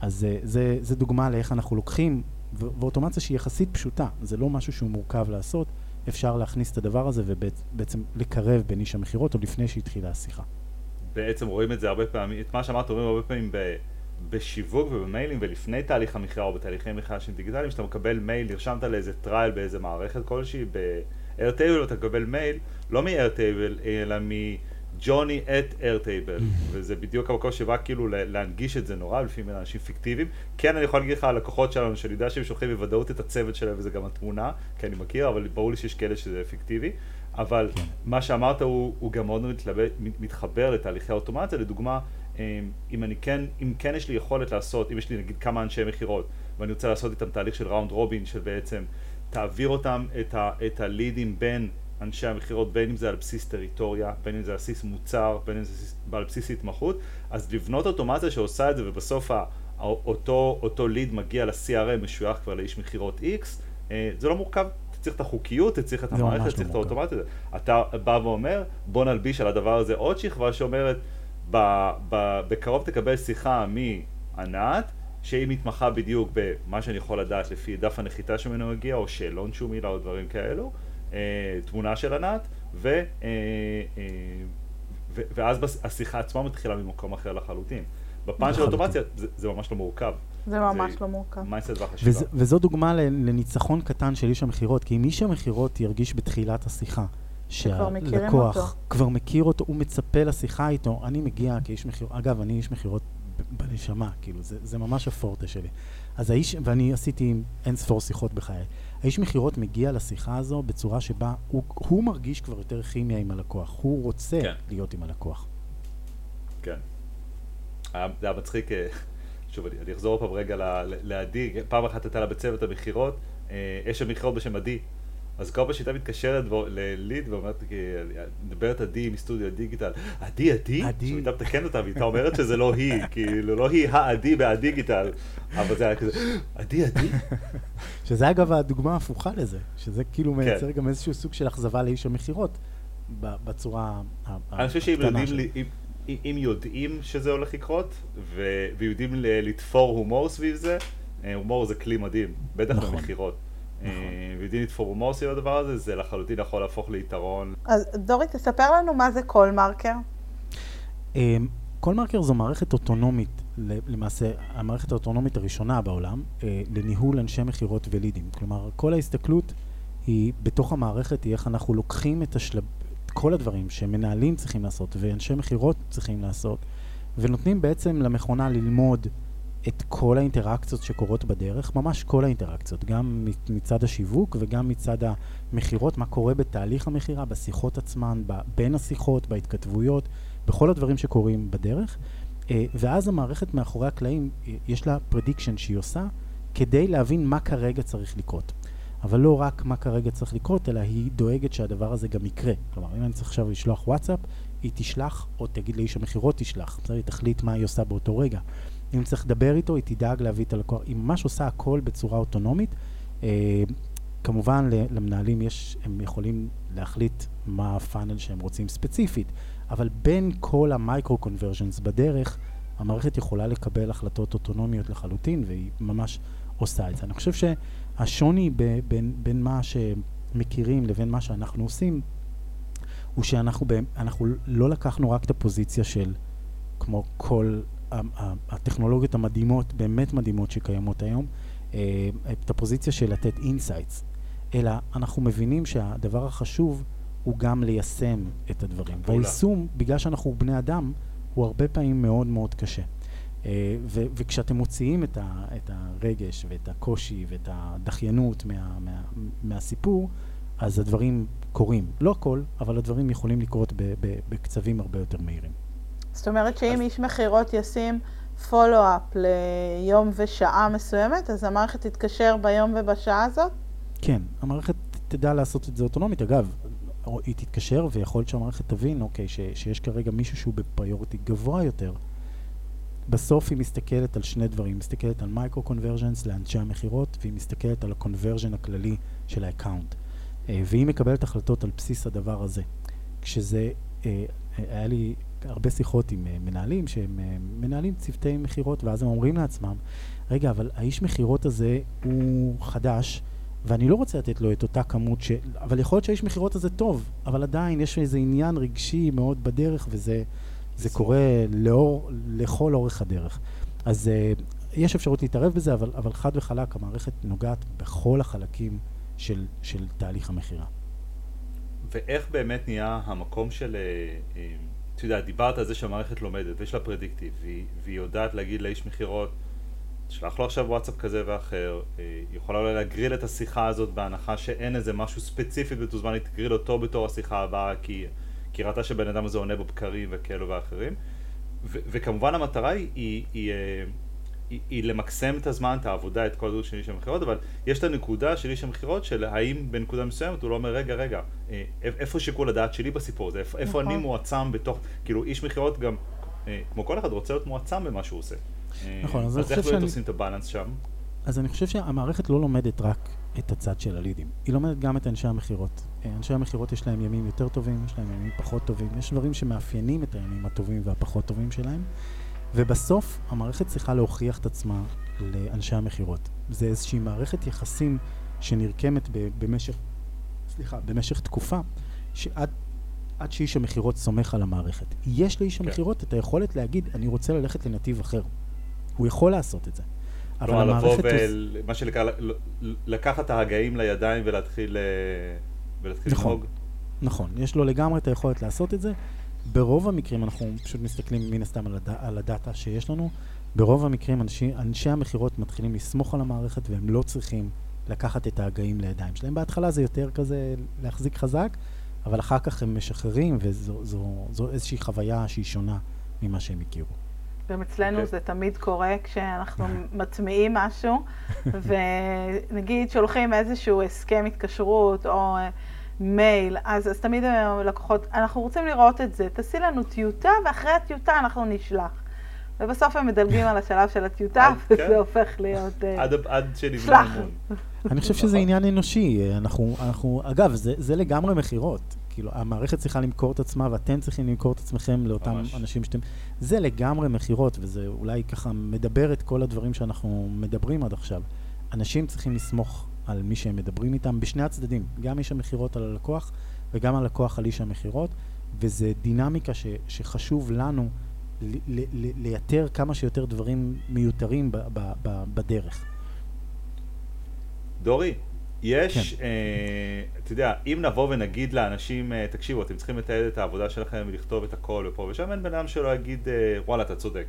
אז זה, זה, זה דוגמה לאיך אנחנו לוקחים, ואוטומציה שהיא יחסית פשוטה, זה לא משהו שהוא מורכב לעשות. אפשר להכניס את הדבר הזה ובעצם לקרב בין איש המכירות עוד לפני שהתחילה השיחה. בעצם רואים את זה הרבה פעמים, את מה שאמרת רואים הרבה פעמים ב, בשיווק ובמיילים ולפני תהליך המכירה או בתהליכי מכירה שהם דיגיטליים, שאתה מקבל מייל, נרשמת לאיזה trial באיזה מערכת כלשהי, ב-Airtable אתה מקבל מייל, לא מ-Airtable אלא מ... ג'וני את איירטייבל, וזה בדיוק המקום שבא כאילו להנגיש את זה נורא, לפעמים אנשים פיקטיביים. כן, אני יכול להגיד לך על לקוחות שלנו, שאני יודע שהם שולחים בוודאות את הצוות שלהם, וזה גם התמונה, כי אני מכיר, אבל ברור לי שיש כאלה שזה פיקטיבי. אבל כן. מה שאמרת הוא, הוא גם מאוד מתלבט, מתחבר לתהליכי האוטומציה, לדוגמה, אמ, אם אני כן, אם כן יש לי יכולת לעשות, אם יש לי נגיד כמה אנשי מכירות, ואני רוצה לעשות איתם תהליך של ראונד רובין, של בעצם תעביר אותם את, ה, את הלידים בין אנשי המכירות, בין אם זה על בסיס טריטוריה, בין אם זה על בסיס מוצר, בין אם זה על בסיס התמחות, אז לבנות אוטומציה שעושה את זה ובסוף אותו, אותו ליד מגיע ל-CRM משוייך כבר לאיש מכירות X, אה, זה לא מורכב, אתה צריך את החוקיות, אתה צריך את המערכת, אתה צריך לא את האוטומציה. אתה בא ואומר, בוא נלביש על הדבר הזה עוד שכבה שאומרת, בקרוב תקבל שיחה מענת, שהיא מתמחה בדיוק במה שאני יכול לדעת לפי דף הנחיתה שממנו הגיע, או שאלון שהוא מילה או דברים כאלו. אה, תמונה של ענת, ו, אה, אה, ו, ואז השיחה עצמה מתחילה ממקום אחר לחלוטין. בפן של אוטומציה זה, זה ממש לא מורכב. זה ממש זה לא מורכב. מיינסט והחשיבה. וז, וזו דוגמה לניצחון קטן של איש המכירות, כי אם איש המכירות ירגיש בתחילת השיחה, שהלקוח כבר מכיר אותו, הוא מצפה לשיחה איתו, אני מגיע כאיש מכירות, אגב, אני איש מכירות בנשמה, כאילו, זה, זה ממש הפורטה שלי. אז האיש, ואני עשיתי אין ספור שיחות בחיי. האיש מכירות מגיע לשיחה הזו בצורה שבה הוא, הוא מרגיש כבר יותר כימיה עם הלקוח, הוא רוצה כן. להיות עם הלקוח. כן. זה היה מצחיק, אה, שוב, אני, אחזור פעם רגע לעדי, פעם אחת הייתה לה בצוות המכירות, אה, המכירות בשם עדי. אז כל פעם שהייתה מתקשרת לליד ואומרת, מדברת עדי מסטודיו דיגיטל, עדי, עדי? עדי. שהייתה מתקנת אותה והייתה אומרת שזה לא היא, (laughs) כאילו לא היא העדי בהדיגיטל, אבל זה היה כזה, עדי, עדי? (laughs) שזה אגב הדוגמה ההפוכה לזה, שזה כאילו כן. מייצר גם איזשהו סוג של אכזבה לאיש המכירות, בצורה הקטנה אני חושב שאם יודעים, אם יודעים שזה הולך לקרות, ויודעים לתפור הומור סביב זה, אה, הומור זה כלי מדהים, בטח נכון. במכירות. נכון. ודינית פורמוסי לדבר הזה, זה לחלוטין יכול להפוך ליתרון. אז דורי, תספר לנו מה זה קול מרקר. קול מרקר זו מערכת אוטונומית, למעשה המערכת האוטונומית הראשונה בעולם, לניהול אנשי מכירות ולידים. כלומר, כל ההסתכלות היא בתוך המערכת, היא איך אנחנו לוקחים את, השלב, כל הדברים שמנהלים צריכים לעשות ואנשי מכירות צריכים לעשות, ונותנים בעצם למכונה ללמוד את כל האינטראקציות שקורות בדרך, ממש כל האינטראקציות, גם מצד השיווק וגם מצד המכירות, מה קורה בתהליך המכירה, בשיחות עצמן, בין השיחות, בהתכתבויות, בכל הדברים שקורים בדרך. אה, ואז המערכת מאחורי הקלעים, אה, יש לה prediction שהיא עושה כדי להבין מה כרגע צריך לקרות. אבל לא רק מה כרגע צריך לקרות, אלא היא דואגת שהדבר הזה גם יקרה. כלומר, אם אני צריך עכשיו לשלוח וואטסאפ, היא תשלח, או תגיד לאיש המכירות תשלח. בסדר, היא תחליט מה היא עושה באותו רגע. אם צריך לדבר איתו, היא תדאג להביא את הלקוח. היא ממש עושה הכל בצורה אוטונומית. אה, כמובן, למנהלים יש, הם יכולים להחליט מה ה funnel שהם רוצים ספציפית, אבל בין כל ה micro-conversions בדרך, המערכת יכולה לקבל החלטות אוטונומיות לחלוטין, והיא ממש עושה את זה. אני חושב שהשוני ב, בין, בין מה שמכירים לבין מה שאנחנו עושים, הוא שאנחנו אנחנו לא לקחנו רק את הפוזיציה של, כמו כל הטכנולוגיות המדהימות, באמת מדהימות שקיימות היום, אה, את הפוזיציה של לתת insights, אלא אנחנו מבינים שהדבר החשוב הוא גם ליישם את הדברים. והיישום, בגלל שאנחנו בני אדם, הוא הרבה פעמים מאוד מאוד קשה. אה, ו- וכשאתם מוציאים את, ה- את הרגש ואת הקושי ואת הדחיינות מה- מה- מהסיפור, אז הדברים קורים. לא הכל, אבל הדברים יכולים לקרות ב- ב- בקצבים הרבה יותר מהירים. זאת אומרת שאם אז... איש מכירות ישים follow-up ליום ושעה מסוימת, אז המערכת תתקשר ביום ובשעה הזאת? כן, המערכת תדע לעשות את זה אוטונומית. אגב, היא תתקשר ויכול להיות שהמערכת תבין, אוקיי, ש, שיש כרגע מישהו שהוא ב priority גבוה יותר. בסוף היא מסתכלת על שני דברים, היא מסתכלת על micro conversions לאנשי המכירות, והיא מסתכלת על ה conversion הכללי של ה account. אה, והיא מקבלת החלטות על בסיס הדבר הזה. כשזה, אה, היה לי הרבה שיחות עם אה, מנהלים שהם מנהלים צוותי מכירות, ואז הם אומרים לעצמם, רגע, אבל האיש מכירות הזה הוא חדש, ואני לא רוצה לתת לו את אותה כמות ש... אבל יכול להיות שהאיש מכירות הזה טוב, אבל עדיין יש איזה עניין רגשי מאוד בדרך, וזה זה קורה לאור, לכל אורך הדרך. אז uh, יש אפשרות להתערב בזה, אבל, אבל חד וחלק, המערכת נוגעת בכל החלקים של, של תהליך המכירה. ואיך באמת נהיה המקום של, אה, אה, אתה יודע, דיברת על זה שהמערכת לומדת ויש לה פרדיקטיב, והיא, והיא יודעת להגיד לאיש מכירות, תשלח לו עכשיו וואטסאפ כזה ואחר, היא יכולה אולי להגריל את השיחה הזאת בהנחה שאין איזה משהו ספציפי ותוזמן, היא תגריל אותו בתור השיחה הבאה כי כי ראתה שבן אדם הזה עונה בבקרים וכאלו ואחרים. ו- וכמובן המטרה היא, היא, היא, אה, היא, היא למקסם את הזמן, את העבודה, את כל הדברים של איש המכירות, אבל יש את הנקודה של איש המכירות של האם בנקודה מסוימת הוא לא אומר, רגע, רגע, אה, איפה שיקול הדעת שלי בסיפור הזה, איפה, איפה אני נכון. מועצם בתוך, כאילו איש מכירות גם, אה, כמו כל אחד, רוצה להיות מועצם במה שהוא עושה. נכון, אז, אז איך באמת עושים את הבאלנס שם? אז אני חושב שהמערכת לא לומדת רק את הצד של הלידים, היא לומדת גם את אנשי המכירות. אנשי המכירות יש להם ימים יותר טובים, יש להם ימים פחות טובים, יש דברים שמאפיינים את הימים הטובים והפחות טובים שלהם, ובסוף המערכת צריכה להוכיח את עצמה לאנשי המכירות. זה איזושהי מערכת יחסים שנרקמת במשך, סליחה, במשך תקופה, שעד עד שאיש המכירות סומך על המערכת. יש לאיש כן. המכירות את היכולת להגיד, אני רוצה ללכת לנתיב אחר. הוא יכול לעשות את זה. אבל המערכת... כלומר, לבוא ומה שנקרא, לקחת את ההגאים לידיים ולהתחיל... אה, ולהתחיל נכון, לנהוג. נכון, יש לו לגמרי את היכולת לעשות את זה. ברוב המקרים, אנחנו פשוט מסתכלים מן הסתם על, הד... על הדאטה שיש לנו, ברוב המקרים אנשי, אנשי המכירות מתחילים לסמוך על המערכת והם לא צריכים לקחת את ההגאים לידיים שלהם. בהתחלה זה יותר כזה להחזיק חזק, אבל אחר כך הם משחררים וזו זו, זו איזושהי חוויה שהיא שונה ממה שהם הכירו. גם אצלנו okay. אוקיי. זה תמיד קורה כשאנחנו (laughs) מטמיעים משהו, (laughs) ונגיד שולחים איזשהו הסכם התקשרות או אה, מייל, אז, אז תמיד לקוחות, אנחנו רוצים לראות את זה, תעשי לנו טיוטה, ואחרי הטיוטה אנחנו נשלח. ובסוף הם מדלגים על השלב של הטיוטה, וזה כן. הופך להיות... אה, עד שנבנה אמון. אני חושב שזה עניין אנושי. אנחנו, אגב, זה לגמרי מכירות. כאילו, המערכת צריכה למכור את עצמה, ואתם צריכים למכור את עצמכם לאותם ממש. אנשים שאתם... זה לגמרי מכירות, וזה אולי ככה מדבר את כל הדברים שאנחנו מדברים עד עכשיו. אנשים צריכים לסמוך על מי שהם מדברים איתם, בשני הצדדים, גם איש המכירות על הלקוח וגם הלקוח על איש המכירות, וזו דינמיקה ש, שחשוב לנו ל, ל, ל, לייתר כמה שיותר דברים מיותרים ב, ב, ב, בדרך. דורי, יש, כן. אה, אתה יודע, אם נבוא ונגיד לאנשים, אה, תקשיבו, אתם צריכים לתעד את העבודה שלכם ולכתוב את הכל ופה ושם, אין בן אדם שלא יגיד, אה, וואלה, אתה צודק.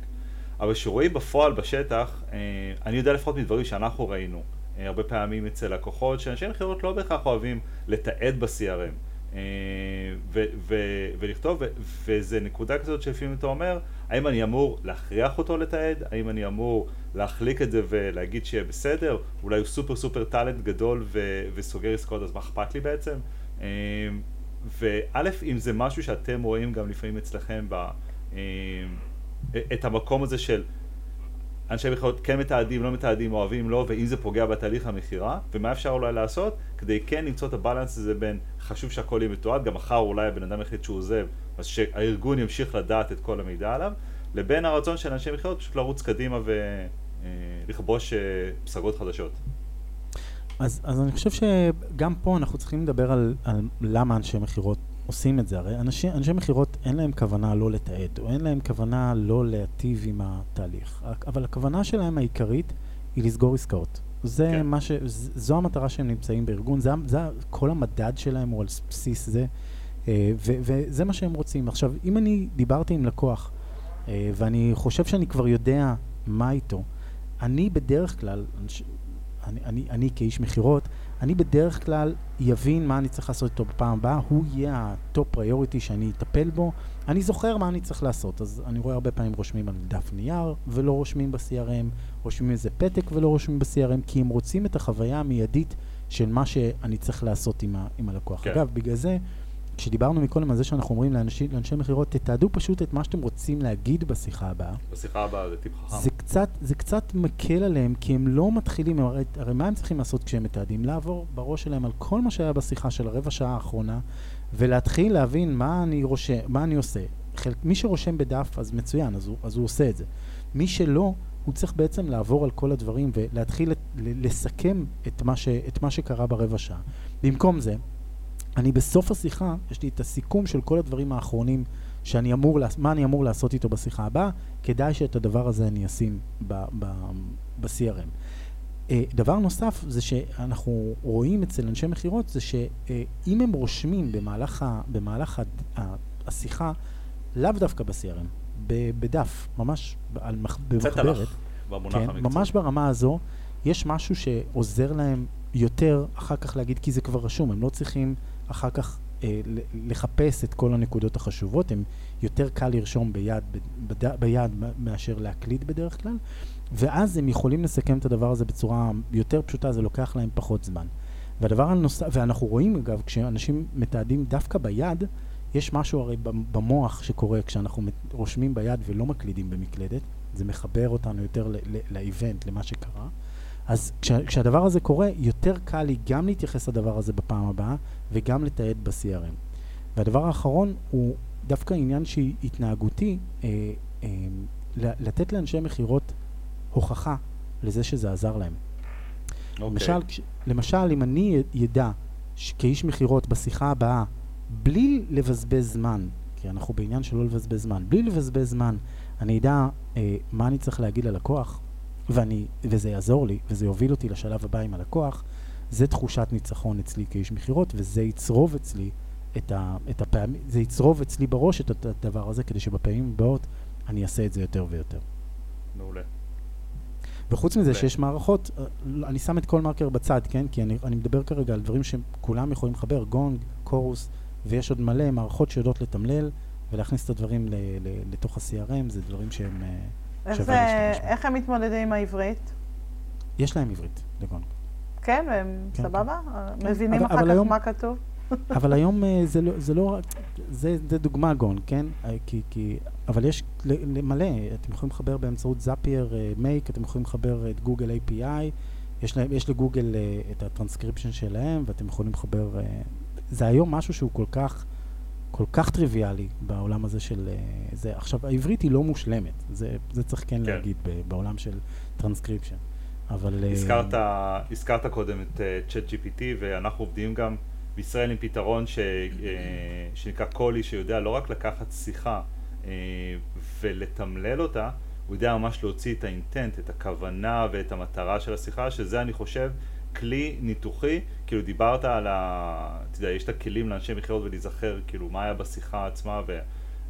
אבל כשרואים בפועל בשטח, אה, אני יודע לפחות מדברים שאנחנו ראינו, הרבה פעמים אצל לקוחות, שאנשי מכירות לא בהכרח אוהבים לתעד ב-CRM. אה, ו- ו- ולכתוב, ו- וזה נקודה כזאת שלפעמים אתה אומר, האם אני אמור להכריח אותו לתעד? האם אני אמור להחליק את זה ולהגיד שיהיה בסדר? אולי הוא סופר סופר טאלנט גדול ו- וסוגר עסקאות, אז מה אכפת לי בעצם? וא', אם זה משהו שאתם רואים גם לפעמים אצלכם ב... את המקום הזה של אנשי מכירות כן מתעדים, לא מתעדים, אוהבים, לא, ואם זה פוגע בתהליך המכירה, ומה אפשר אולי לעשות כדי כן למצוא את הבלנס הזה בין חשוב שהכל יהיה מתועד, גם מחר אולי הבן אדם יחליט שהוא עוזב, אז שהארגון ימשיך לדעת את כל המידע עליו, לבין הרצון של אנשי מכירות פשוט לרוץ קדימה ולכבוש אה, פסגות חדשות. אז, אז אני חושב שגם פה אנחנו צריכים לדבר על, על למה אנשי מכירות עושים את זה. הרי אנשי, אנשי מכירות אין להם כוונה לא לתעד, או אין להם כוונה לא להטיב עם התהליך. אבל הכוונה שלהם העיקרית היא לסגור עסקאות. זה כן. מה ש... זו המטרה שהם נמצאים בארגון, זה, זה, כל המדד שלהם הוא על בסיס זה, אה, ו, וזה מה שהם רוצים. עכשיו, אם אני דיברתי עם לקוח, אה, ואני חושב שאני כבר יודע מה איתו, אני בדרך כלל, אני, אני, אני כאיש מכירות, אני בדרך כלל יבין מה אני צריך לעשות איתו בפעם הבאה, הוא יהיה ה top priority שאני אטפל בו. אני זוכר מה אני צריך לעשות, אז אני רואה הרבה פעמים רושמים על דף נייר ולא רושמים ב-CRM, רושמים איזה פתק ולא רושמים ב-CRM, כי הם רוצים את החוויה המיידית של מה שאני צריך לעשות עם, ה- עם הלקוח. כן. אגב, בגלל זה... כשדיברנו מקודם על זה שאנחנו אומרים לאנשי, לאנשי מכירות, תתעדו פשוט את מה שאתם רוצים להגיד בשיחה הבאה. בשיחה הבאה זה טיפ חכם. זה קצת, זה קצת מקל עליהם, כי הם לא מתחילים, הרי, הרי מה הם צריכים לעשות כשהם מתעדים? לעבור בראש שלהם על כל מה שהיה בשיחה של הרבע שעה האחרונה, ולהתחיל להבין מה אני, רושם, מה אני עושה. חלק, מי שרושם בדף, אז מצוין, אז הוא, אז הוא עושה את זה. מי שלא, הוא צריך בעצם לעבור על כל הדברים ולהתחיל לסכם את מה, ש, את מה שקרה ברבע שעה. במקום זה, אני בסוף השיחה, יש לי את הסיכום של כל הדברים האחרונים שאני אמור, מה אני אמור לעשות איתו בשיחה הבאה, כדאי שאת הדבר הזה אני אשים ב-CRM. אה, דבר נוסף זה שאנחנו רואים אצל אנשי מכירות זה שאם uh, הם רושמים במהלך, ה, במהלך ה, ה, השיחה, לאו דווקא ב-CRM, בדף, ממש על, במחברת, כן, ממש ברמה הזו, יש משהו שעוזר להם יותר אחר כך להגיד, כי זה כבר רשום, הם לא צריכים אחר כך אה, לחפש את כל הנקודות החשובות, הם יותר קל לרשום ביד, בד, ביד מאשר להקליד בדרך כלל, ואז הם יכולים לסכם את הדבר הזה בצורה יותר פשוטה, זה לוקח להם פחות זמן. והדבר הנוסף, ואנחנו רואים אגב, כשאנשים מתעדים דווקא ביד, יש משהו הרי במוח שקורה כשאנחנו רושמים ביד ולא מקלידים במקלדת, זה מחבר אותנו יותר לאיבנט, למה שקרה. אז כשה, כשהדבר הזה קורה, יותר קל לי גם להתייחס לדבר הזה בפעם הבאה וגם לתעד ב-CRM. והדבר האחרון הוא דווקא עניין שהיא התנהגותי, אה, אה, לתת לאנשי מכירות הוכחה לזה שזה עזר להם. Okay. אוקיי. למשל, למשל, אם אני ידע כאיש מכירות בשיחה הבאה, בלי לבזבז זמן, כי אנחנו בעניין של לא לבזבז זמן, בלי לבזבז זמן, אני אדע אה, מה אני צריך להגיד ללקוח, ואני, וזה יעזור לי, וזה יוביל אותי לשלב הבא עם הלקוח, זה תחושת ניצחון אצלי כאיש מכירות, וזה יצרוב אצלי את, ה, את הפעמים, זה יצרוב אצלי בראש את הדבר הזה, כדי שבפעמים הבאות אני אעשה את זה יותר ויותר. מעולה. וחוץ מזה שיש מערכות, אה, אני שם את כל מרקר בצד, כן? כי אני, אני מדבר כרגע על דברים שכולם יכולים לחבר, גונג, קורוס, ויש עוד מלא מערכות שיודעות לתמלל ולהכניס את הדברים ל, ל, לתוך ה-CRM, זה דברים שהם... אה, איך, זה, איך הם מתמודדים עם העברית? יש להם עברית, לגון. כן, והם כן, סבבה? כן. מבינים אבל, אחר אבל כך היום, מה כתוב? (laughs) אבל היום אה, זה לא, זה לא, זה, זה דוגמה גון, כן? אה, כי, כי, אבל יש מלא, אתם יכולים לחבר באמצעות זאפייר מייק, אתם יכולים לחבר את גוגל API, יש, להם, יש לגוגל את הטרנסקריפשן שלהם, ואתם יכולים לחבר, זה היום משהו שהוא כל כך... כל כך טריוויאלי בעולם הזה של uh, זה. עכשיו, העברית היא לא מושלמת, זה, זה צריך כן, כן. להגיד בעולם של טרנסקריפשן. אבל... הזכרת, הזכרת קודם את ChatGPT, ואנחנו עובדים גם בישראל עם פתרון ש, שנקרא קולי, שיודע לא רק לקחת שיחה ולתמלל אותה, הוא יודע ממש להוציא את ה intent, את הכוונה ואת המטרה של השיחה, שזה אני חושב כלי ניתוחי, כאילו דיברת על ה... אתה יודע, יש את הכלים לאנשי מכירות ולהיזכר כאילו מה היה בשיחה עצמה, ו...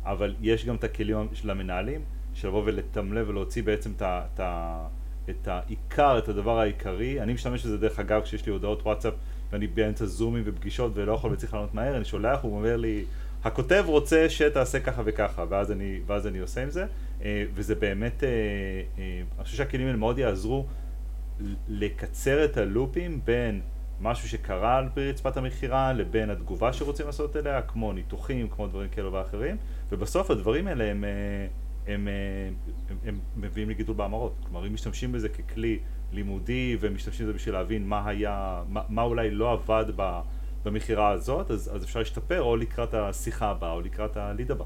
אבל יש גם את הכלים של המנהלים, של לבוא ולתמלא ולהוציא בעצם את, ה... את, העיקר, את הדבר העיקרי. אני משתמש בזה דרך אגב כשיש לי הודעות וואטסאפ ואני באמצע זומים ופגישות ולא יכול וצריך לענות מהר, אני שולח, הוא אומר לי, הכותב רוצה שתעשה ככה וככה, ואז אני, ואז אני עושה עם זה, אה, וזה באמת, אה, אה, אני חושב שהכלים האלה מאוד יעזרו לקצר את הלופים בין משהו שקרה על פי רצפת המכירה לבין התגובה שרוצים לעשות אליה, כמו ניתוחים, כמו דברים כאלו ואחרים, ובסוף הדברים האלה הם, הם, הם, הם, הם מביאים לגידול בהמרות. כלומר, אם משתמשים בזה ככלי לימודי ומשתמשים בזה בשביל להבין מה היה, מה, מה אולי לא עבד במכירה הזאת, אז, אז אפשר להשתפר או לקראת השיחה הבאה או לקראת הליד הבא.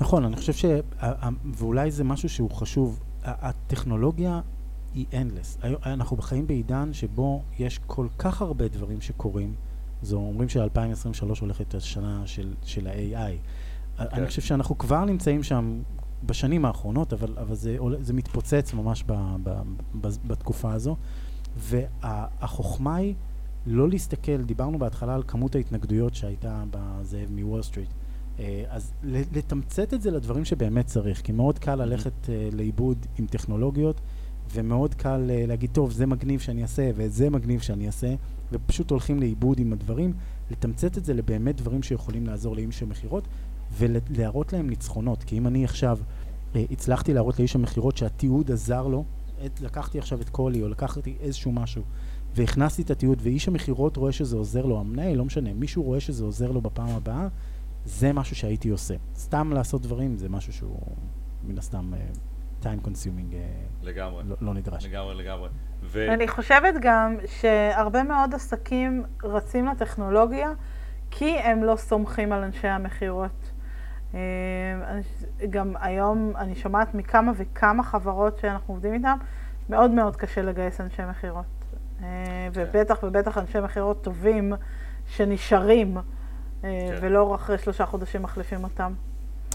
נכון, אני חושב ש... ואולי זה משהו שהוא חשוב. הטכנולוגיה היא endless. אנחנו חיים בעידן שבו יש כל כך הרבה דברים שקורים. זו אומרים ש-2023 הולכת השנה של, של ה-AI. כן. אני חושב שאנחנו כבר נמצאים שם בשנים האחרונות, אבל, אבל זה, זה מתפוצץ ממש ב, ב, ב, בתקופה הזו. והחוכמה היא לא להסתכל, דיברנו בהתחלה על כמות ההתנגדויות שהייתה בזאב מוול סטריט. אה, אז לתמצת את זה לדברים שבאמת צריך, כי מאוד קל ללכת אה, לאיבוד עם טכנולוגיות, ומאוד קל אה, להגיד, טוב, זה מגניב שאני אעשה, וזה מגניב שאני אעשה, ופשוט הולכים לאיבוד עם הדברים, לתמצת את זה לבאמת דברים שיכולים לעזור לאיש המכירות, ולהראות להם ניצחונות. כי אם אני עכשיו הצלחתי להראות לאיש המכירות שהתיעוד עזר לו, את, לקחתי עכשיו את קולי, או לקחתי איזשהו משהו, והכנסתי את התיעוד, ואיש המכירות רואה שזה עוזר לו, המנהל, לא משנה, מישהו רואה שזה עוזר לו בפעם הבאה, זה משהו שהייתי עושה. סתם לעשות דברים זה משהו שהוא מן הסתם uh, time consuming. Uh, לגמרי. לא, לא נדרש. לגמרי, לגמרי. ו... אני חושבת גם שהרבה מאוד עסקים רצים לטכנולוגיה כי הם לא סומכים על אנשי המכירות. אה, גם היום אני שומעת מכמה וכמה חברות שאנחנו עובדים איתן, מאוד מאוד קשה לגייס אנשי מכירות. כן. ובטח ובטח אנשי מכירות טובים שנשארים. אה, כן. ולא אחרי שלושה חודשים מחליפים אותם.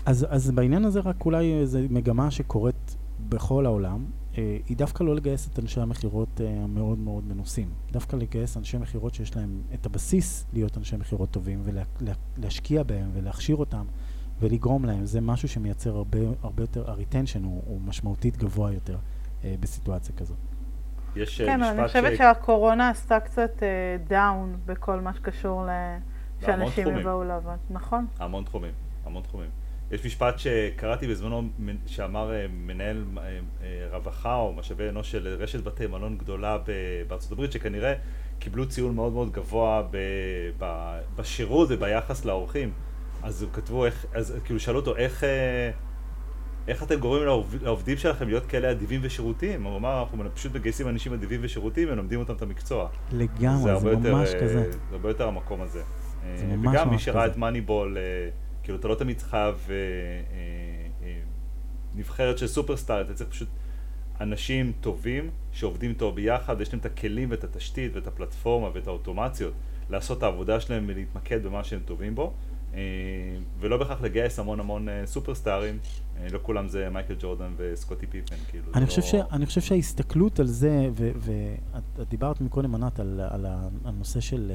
אז, אז בעניין הזה רק אולי איזו מגמה שקורית בכל העולם, אה, היא דווקא לא לגייס את אנשי המכירות אה, המאוד מאוד מנוסים. דווקא לגייס אנשי מכירות שיש להם את הבסיס להיות אנשי מכירות טובים ולהשקיע בהם ולהכשיר אותם ולגרום להם. זה משהו שמייצר הרבה, הרבה יותר, ה-retension הוא, הוא משמעותית גבוה יותר אה, בסיטואציה כזאת. יש כן, אני חושבת ש... שהקורונה עשתה קצת דאון uh, בכל מה שקשור ל... שאנשים יבואו לעבוד, נכון. המון תחומים, המון תחומים. יש משפט שקראתי בזמנו שאמר אה, מנהל אה, אה, רווחה או משאבי אנוש של רשת בתי מלון גדולה בארצות הברית שכנראה קיבלו ציון מאוד מאוד גבוה בשירות וביחס לאורחים אז כתבו איך, אז כאילו שאלו אותו איך, איך אתם גורמים לעובדים שלכם להיות כאלה אדיבים ושירותיים? הוא אמר אנחנו פשוט מגייסים אנשים אדיבים ושירותיים ומלמדים אותם את המקצוע. לגמרי, זה, זה ממש יותר, כזה. זה הרבה יותר המקום הזה. זה ממש ממש כזה. וגם מי שראה את מאניבול, אה, כאילו אתה לא תמיד חייב אה, אה, נבחרת של סופרסטאר, אתה צריך פשוט אנשים טובים שעובדים טוב ביחד, יש להם את הכלים ואת התשתית ואת הפלטפורמה ואת האוטומציות לעשות את העבודה שלהם ולהתמקד במה שהם טובים בו. ולא בהכרח לגייס המון המון סופרסטארים, לא כולם זה מייקל ג'ורדן וסקוטי פיפן, כאילו. אני, חושב, לא... ש, אני חושב שההסתכלות על זה, ואת דיברת מקודם ענת על, על הנושא של,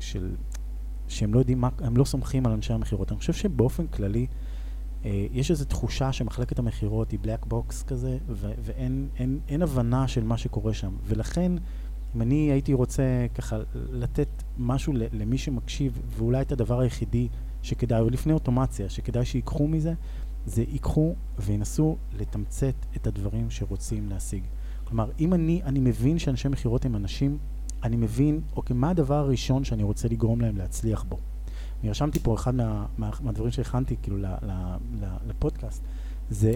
של שהם לא יודעים מה, הם לא סומכים על אנשי המכירות. אני חושב שבאופן כללי, אה, יש איזו תחושה שמחלקת המכירות היא black box כזה, ו- ואין אין, אין הבנה של מה שקורה שם. ולכן, אם אני הייתי רוצה ככה לתת משהו למי שמקשיב, ואולי את הדבר היחידי שכדאי, או לפני אוטומציה, שכדאי שיקחו מזה, זה ייקחו וינסו לתמצת את הדברים שרוצים להשיג. כלומר, אם אני, אני מבין שאנשי מכירות הם אנשים אני מבין, אוקיי, מה הדבר הראשון שאני רוצה לגרום להם להצליח בו? אני רשמתי פה אחד מה, מה, מהדברים שהכנתי, כאילו, ל, ל, ל, לפודקאסט, זה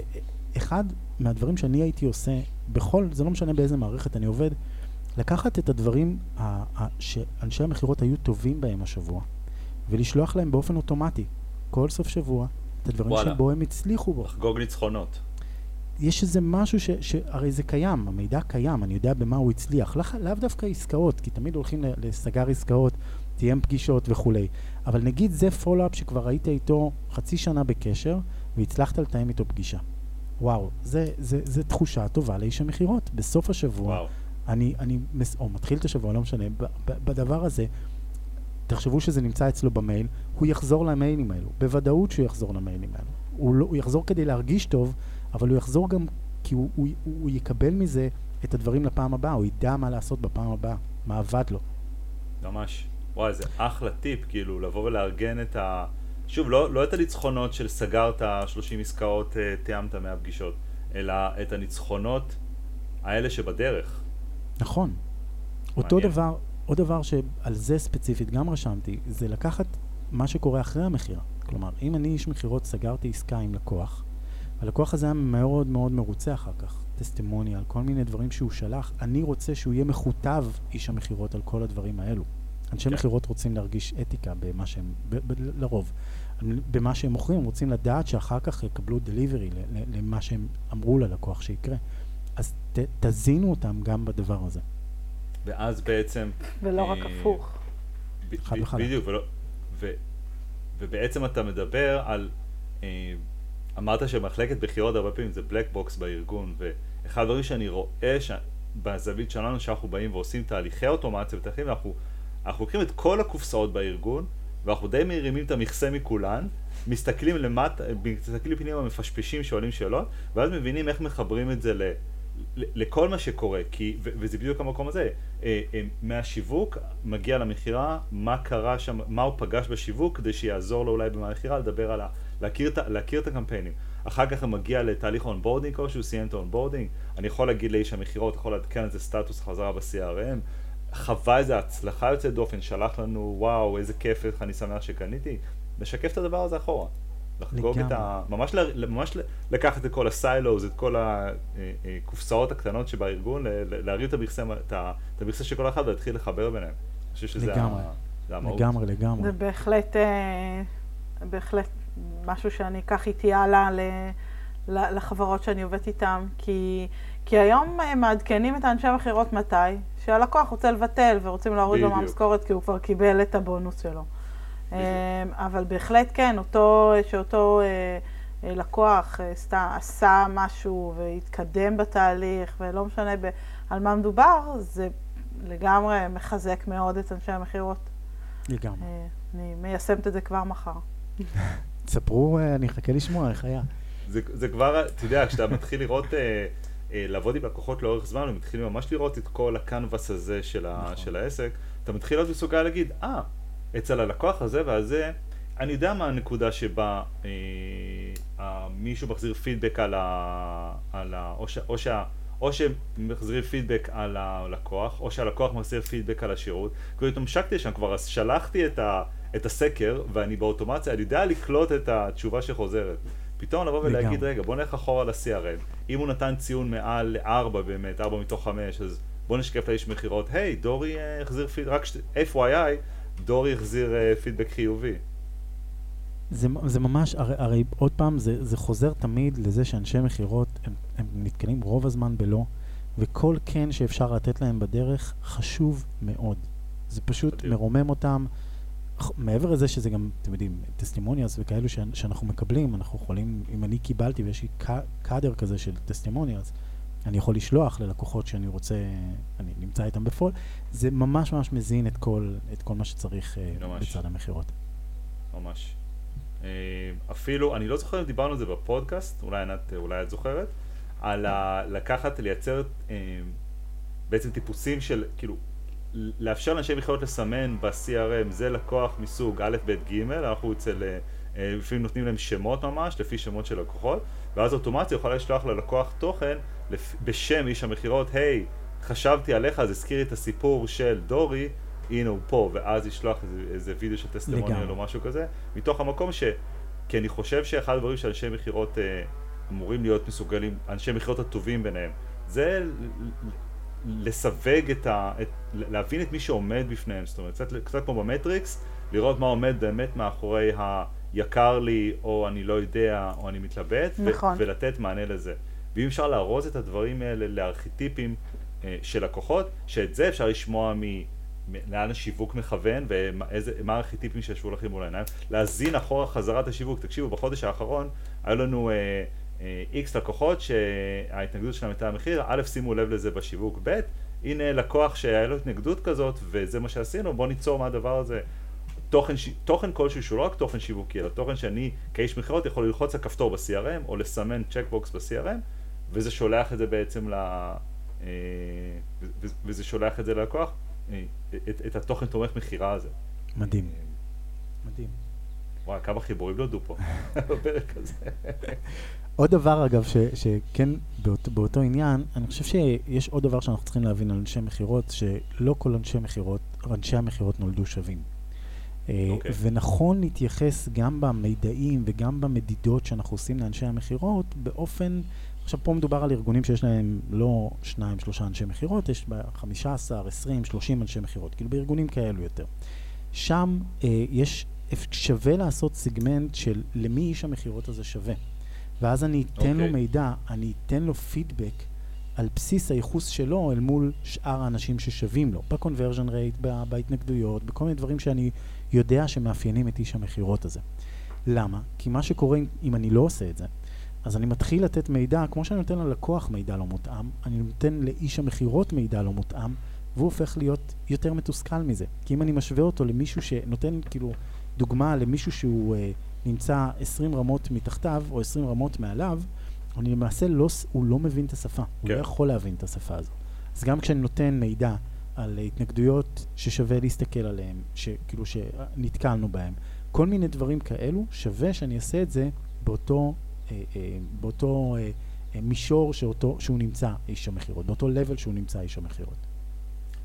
אחד מהדברים שאני הייתי עושה, בכל, זה לא משנה באיזה מערכת אני עובד, לקחת את הדברים ה, ה, שאנשי המכירות היו טובים בהם השבוע, ולשלוח להם באופן אוטומטי, כל סוף שבוע, את הדברים שבו הם הצליחו בו. לחגוג ניצחונות. יש איזה משהו ש... שהרי זה קיים, המידע קיים, אני יודע במה הוא הצליח. לאו לא דווקא עסקאות, כי תמיד הולכים לסגר עסקאות, תיאם פגישות וכולי. אבל נגיד זה פולו-אפ שכבר היית איתו חצי שנה בקשר, והצלחת לתאם איתו פגישה. וואו, זה, זה, זה תחושה טובה לאיש המכירות. בסוף השבוע, וואו. אני, אני, או מתחיל את השבוע, לא משנה, ב, ב, בדבר הזה, תחשבו שזה נמצא אצלו במייל, הוא יחזור למיילים האלו. בוודאות שהוא יחזור למיילים האלו. הוא, לא, הוא יחזור כדי להרגיש טוב, אבל הוא יחזור גם כי הוא, הוא, הוא יקבל מזה את הדברים לפעם הבאה, הוא ידע מה לעשות בפעם הבאה, מה עבד לו. ממש. וואי, זה אחלה טיפ, כאילו, לבוא ולארגן את ה... שוב, לא, לא את הניצחונות של סגרת 30 עסקאות, אה, תיאמת מהפגישות, אלא את הניצחונות האלה שבדרך. נכון. מעניין. אותו דבר, עוד דבר שעל זה ספציפית גם רשמתי, זה לקחת מה שקורה אחרי המכירה. כלומר, אם אני איש מכירות סגרתי עסקה עם לקוח, הלקוח הזה היה מאוד מאוד מרוצה אחר כך, טסטימוניה, על כל מיני דברים שהוא שלח, אני רוצה שהוא יהיה מכותב איש המכירות על כל הדברים האלו. אנשי כן. מכירות רוצים להרגיש אתיקה במה שהם, ב, ב, לרוב, במה שהם מוכרים, הם רוצים לדעת שאחר כך יקבלו delivery למה שהם אמרו ללקוח שיקרה. אז ת, תזינו אותם גם בדבר הזה. ואז בעצם... ולא רק אה, הפוך. חד וחלק. בדיוק, ובעצם אתה מדבר על... אה, אמרת שמחלקת מכירות הרבה פעמים זה black box בארגון, ואחד הדברים שאני רואה ש... בזווית שלנו שאנחנו באים ועושים תהליכי אוטומציה ותהליכים, אנחנו, אנחנו לוקחים את כל הקופסאות בארגון, ואנחנו די מרימים את המכסה מכולן, מסתכלים למטה, מסתכלים פנימה, מפשפשים, שואלים שאלות, ואז מבינים איך מחברים את זה ל... לכל מה שקורה, כי, וזה בדיוק המקום הזה, אה, אה, מהשיווק מגיע למכירה, מה קרה שם, מה הוא פגש בשיווק, כדי שיעזור לו אולי במכירה לדבר על ה... להכיר, להכיר את הקמפיינים. אחר כך הוא מגיע לתהליך onboarding, או שהוא סיים את ה onboarding, אני יכול להגיד לאיש המכירות, יכול לעדכן איזה סטטוס חזרה ב-CRM, חווה איזה הצלחה יוצאת דופן, שלח לנו, וואו, איזה כיף, איך אני שמח שקניתי, לשקף את הדבר הזה אחורה. לחגוג את ה... ממש, ל... ממש לקחת את כל ה silos, את כל הקופסאות אה, אה, הקטנות שבארגון, להרים את המכסה של כל אחד ולהתחיל לחבר ביניהם. אני חושב שזה המהות. לגמרי, לגמרי. זה בהחלט, אה, בהחלט משהו שאני אקח איתי הלאה לחברות שאני עובדת איתן, כי, כי היום מעדכנים את האנשי המכירות מתי? שהלקוח רוצה לבטל ורוצים להוריד לו מהמשכורת כי הוא כבר קיבל את הבונוס שלו. אמ, אבל בהחלט כן, אותו, שאותו אה, אה, לקוח אה, סתם עשה משהו והתקדם בתהליך, ולא משנה ב, על מה מדובר, זה לגמרי מחזק מאוד את אנשי המכירות. לגמרי. אני מיישמת את זה כבר מחר. (laughs) תספרו, אני אחכה לשמוע איך היה. זה, זה כבר, אתה יודע, כשאתה מתחיל לראות, אה, אה, לעבוד עם לקוחות לאורך זמן, ומתחילים ממש לראות את כל הקנבס הזה של, נכון. ה, של העסק, אתה מתחיל להיות מסוגל להגיד, אה, ah, אצל הלקוח הזה והזה, אני יודע מה הנקודה שבה אה, מישהו מחזיר פידבק על ה... על ה או, ש, או, שה, או שמחזירים פידבק על הלקוח, או שהלקוח מחזיר פידבק על השירות. כבר התמשקתי שם, כבר שלחתי את, ה, את הסקר, ואני באוטומציה, אני יודע לקלוט את התשובה שחוזרת. פתאום לבוא ולהגיד, רגע, בוא נלך אחורה ל-CRM. אם הוא נתן ציון מעל 4 באמת, 4 מתוך 5, אז בוא נשקף לאיש מכירות, היי, דורי אה, החזיר פידבק, רק ש... FYI, דורי החזיר uh, פידבק חיובי. זה, זה ממש, הרי, הרי עוד פעם, זה, זה חוזר תמיד לזה שאנשי מכירות, הם, הם נתקלים רוב הזמן בלא, וכל כן שאפשר לתת להם בדרך חשוב מאוד. זה פשוט בדיוק. מרומם אותם. מעבר לזה שזה גם, אתם יודעים, טסטימוניאס וכאלו שאנחנו מקבלים, אנחנו יכולים, אם אני קיבלתי ויש לי קאדר כזה של טסטימוניאס, אני יכול לשלוח ללקוחות שאני רוצה, אני נמצא איתם בפועל, זה ממש ממש מזין את כל, את כל מה שצריך אה, ממש. בצד המכירות. ממש. אה, אפילו, אני לא זוכר אם דיברנו על זה בפודקאסט, אולי ענת, אולי את זוכרת, על ה- לקחת, לייצר אה, בעצם טיפוסים של, כאילו, לאפשר לאנשי מכירות לסמן ב-CRM, זה לקוח מסוג א', ב', ג', אנחנו אצל, לפעמים נותנים להם שמות ממש, לפי שמות של לקוחות, ואז אוטומציה יכולה לשלוח ללקוח תוכן בשם איש המכירות, היי, hey, חשבתי עליך, אז הזכיר את הסיפור של דורי, הנה הוא פה, ואז ישלח איזה, איזה וידאו של טסטימוניאל או משהו כזה, מתוך המקום ש... כי אני חושב שאחד הדברים שאנשי מכירות אה, אמורים להיות מסוגלים, אנשי מכירות הטובים ביניהם, זה לסווג את ה... את, להבין את מי שעומד בפניהם, זאת אומרת, קצת, קצת כמו במטריקס, לראות מה עומד באמת מאחורי היקר לי, או אני לא יודע, או אני מתלבט, נכון. ו- ולתת מענה לזה. ואם אפשר לארוז את הדברים האלה לארכיטיפים אה, של לקוחות, שאת זה אפשר לשמוע מ... לאן השיווק מכוון ומה הארכיטיפים שישבו לכם מול העיניים, להזין אחורה חזרת השיווק. תקשיבו, בחודש האחרון היו לנו איקס uh, uh, לקוחות שההתנגדות שלהם הייתה המחיר, א', שימו לב לזה בשיווק, ב', הנה לקוח שהיה לו התנגדות כזאת וזה מה שעשינו, בואו ניצור מהדבר הזה. תוכן, תוכן כלשהו שהוא לא רק תוכן שיווקי, אלא תוכן שאני כאיש מכירות יכול ללחוץ על כפתור ב-CRM או לסמן צ'קבוקס ב-CRM וזה שולח את זה בעצם ל... אה, וזה שולח את זה ללקוח, אה, את, את התוכן תומך מכירה הזה. מדהים. מדהים. וואי, כמה חיבורים נולדו פה (laughs) בפרק הזה. עוד דבר, אגב, ש, שכן באות, באותו עניין, אני חושב שיש עוד דבר שאנחנו צריכים להבין על אנשי מכירות, שלא כל אנשי מכירות, אנשי המכירות נולדו שווים. Okay. אה, אוקיי. ונכון להתייחס גם במידעים וגם במדידות שאנחנו עושים לאנשי המכירות באופן, עכשיו פה מדובר על ארגונים שיש להם לא שניים, שלושה אנשי מכירות, יש בה חמישה עשר, עשרים, שלושים אנשי מכירות, כאילו בארגונים כאלו יותר. שם אה, יש, שווה לעשות סיגמנט של למי איש המכירות הזה שווה. ואז אני אתן okay. לו אוקיי. מידע, אני אתן לו פידבק על בסיס הייחוס שלו אל מול שאר האנשים ששווים לו, ב-conversion rate, בהתנגדויות, בכל מיני דברים שאני יודע שמאפיינים את איש המכירות הזה. למה? כי מה שקורה אם אני לא עושה את זה, אז אני מתחיל לתת מידע, כמו שאני נותן ללקוח מידע לא מותאם, אני נותן לאיש המכירות מידע לא מותאם, והוא הופך להיות יותר מתוסכל מזה. כי אם אני משווה אותו למישהו שנותן, כאילו, דוגמה למישהו שהוא אה, נמצא 20 רמות מתחתיו, או 20 רמות מעליו, אני למעשה לא, הוא לא מבין את השפה, כן. הוא לא כן. יכול להבין את השפה הזו. אז גם כשאני נותן מידע על התנגדויות ששווה להסתכל עליהן, שכאילו שנתקלנו בהן, כל מיני דברים כאלו, שווה שאני אעשה את זה באותו, באותו אה, אה, מישור שאותו, שהוא נמצא איש המכירות, באותו level שהוא נמצא איש המכירות.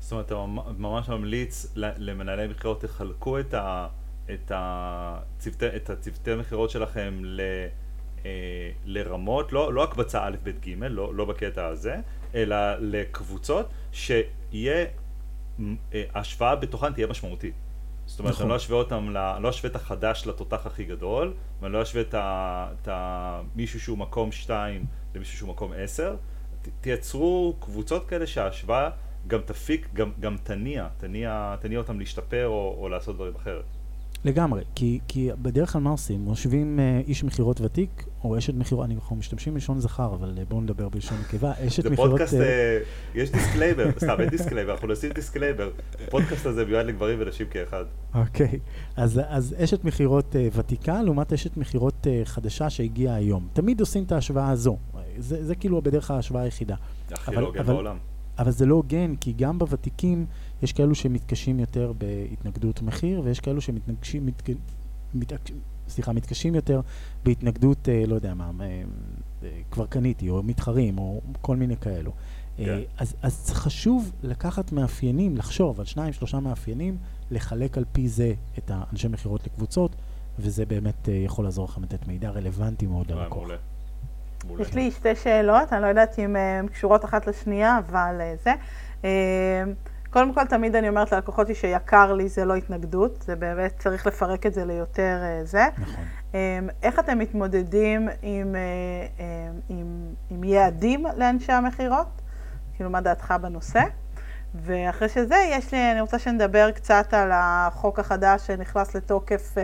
זאת אומרת, אתה ממש ממליץ למנהלי מכירות, תחלקו את, ה, את, הצוותי, את הצוותי מכירות שלכם ל... אה, לרמות, לא, לא הקבצה א', ב', ג', לא, לא בקטע הזה, אלא לקבוצות שיהיה, אה, ההשוואה בתוכן תהיה משמעותית. זאת אומרת, נכון. אני לא אשווה אותם, אני לא אשווה את החדש לתותח הכי גדול, ואני לא אשווה את, ה, את ה, מישהו שהוא מקום 2 למישהו שהוא מקום 10. תייצרו קבוצות כאלה שההשוואה גם תפיק, גם, גם תניע, תניע, תניע אותם להשתפר או, או לעשות דברים אחרת. לגמרי, כי, כי בדרך כלל מה עושים? מושיבים אה, איש מכירות ותיק, או אשת מכירות, אנחנו משתמשים בלשון זכר, אבל אה, בואו נדבר בלשון נקבה, (laughs) אשת מכירות... זה פודקאסט, אה, אה, יש disclaimer, (laughs) סתם, אין disclaimer, אנחנו נשים disclaimer. הפודקאסט הזה מיועד לגברים ונשים כאחד. אוקיי, אז, אז אשת מכירות אה, ותיקה לעומת אשת מכירות אה, חדשה שהגיעה היום. תמיד עושים את ההשוואה הזו, זה, זה כאילו בדרך ההשוואה היחידה. הכי לא הוגן בעולם. אבל זה לא הוגן, כי גם בוותיקים יש כאלו שמתקשים יותר בהתנגדות מחיר, ויש כאלו שמתנגשים, מתק... מת... סליחה, מתקשים יותר בהתנגדות, אה, לא יודע מה, אה, כבר קניתי, או מתחרים, או כל מיני כאלו. Yeah. אה, כן. אז, אז חשוב לקחת מאפיינים, לחשוב על שניים, שלושה מאפיינים, לחלק על פי זה את האנשי מכירות לקבוצות, וזה באמת אה, יכול לעזור לכם לתת מידע רלוונטי מאוד ללקוח. מעולה. יש לי שתי שאלות, אני לא יודעת אם הן אה, קשורות אחת לשנייה, אבל אה, זה. אה, קודם כל, תמיד אני אומרת ללקוחות שיקר לי זה לא התנגדות, זה באמת צריך לפרק את זה ליותר זה. נכון. איך אתם מתמודדים עם, עם, עם יעדים לאנשי המכירות? כאילו, מה דעתך בנושא? ואחרי שזה, יש לי, אני רוצה שנדבר קצת על החוק החדש שנכנס לתוקף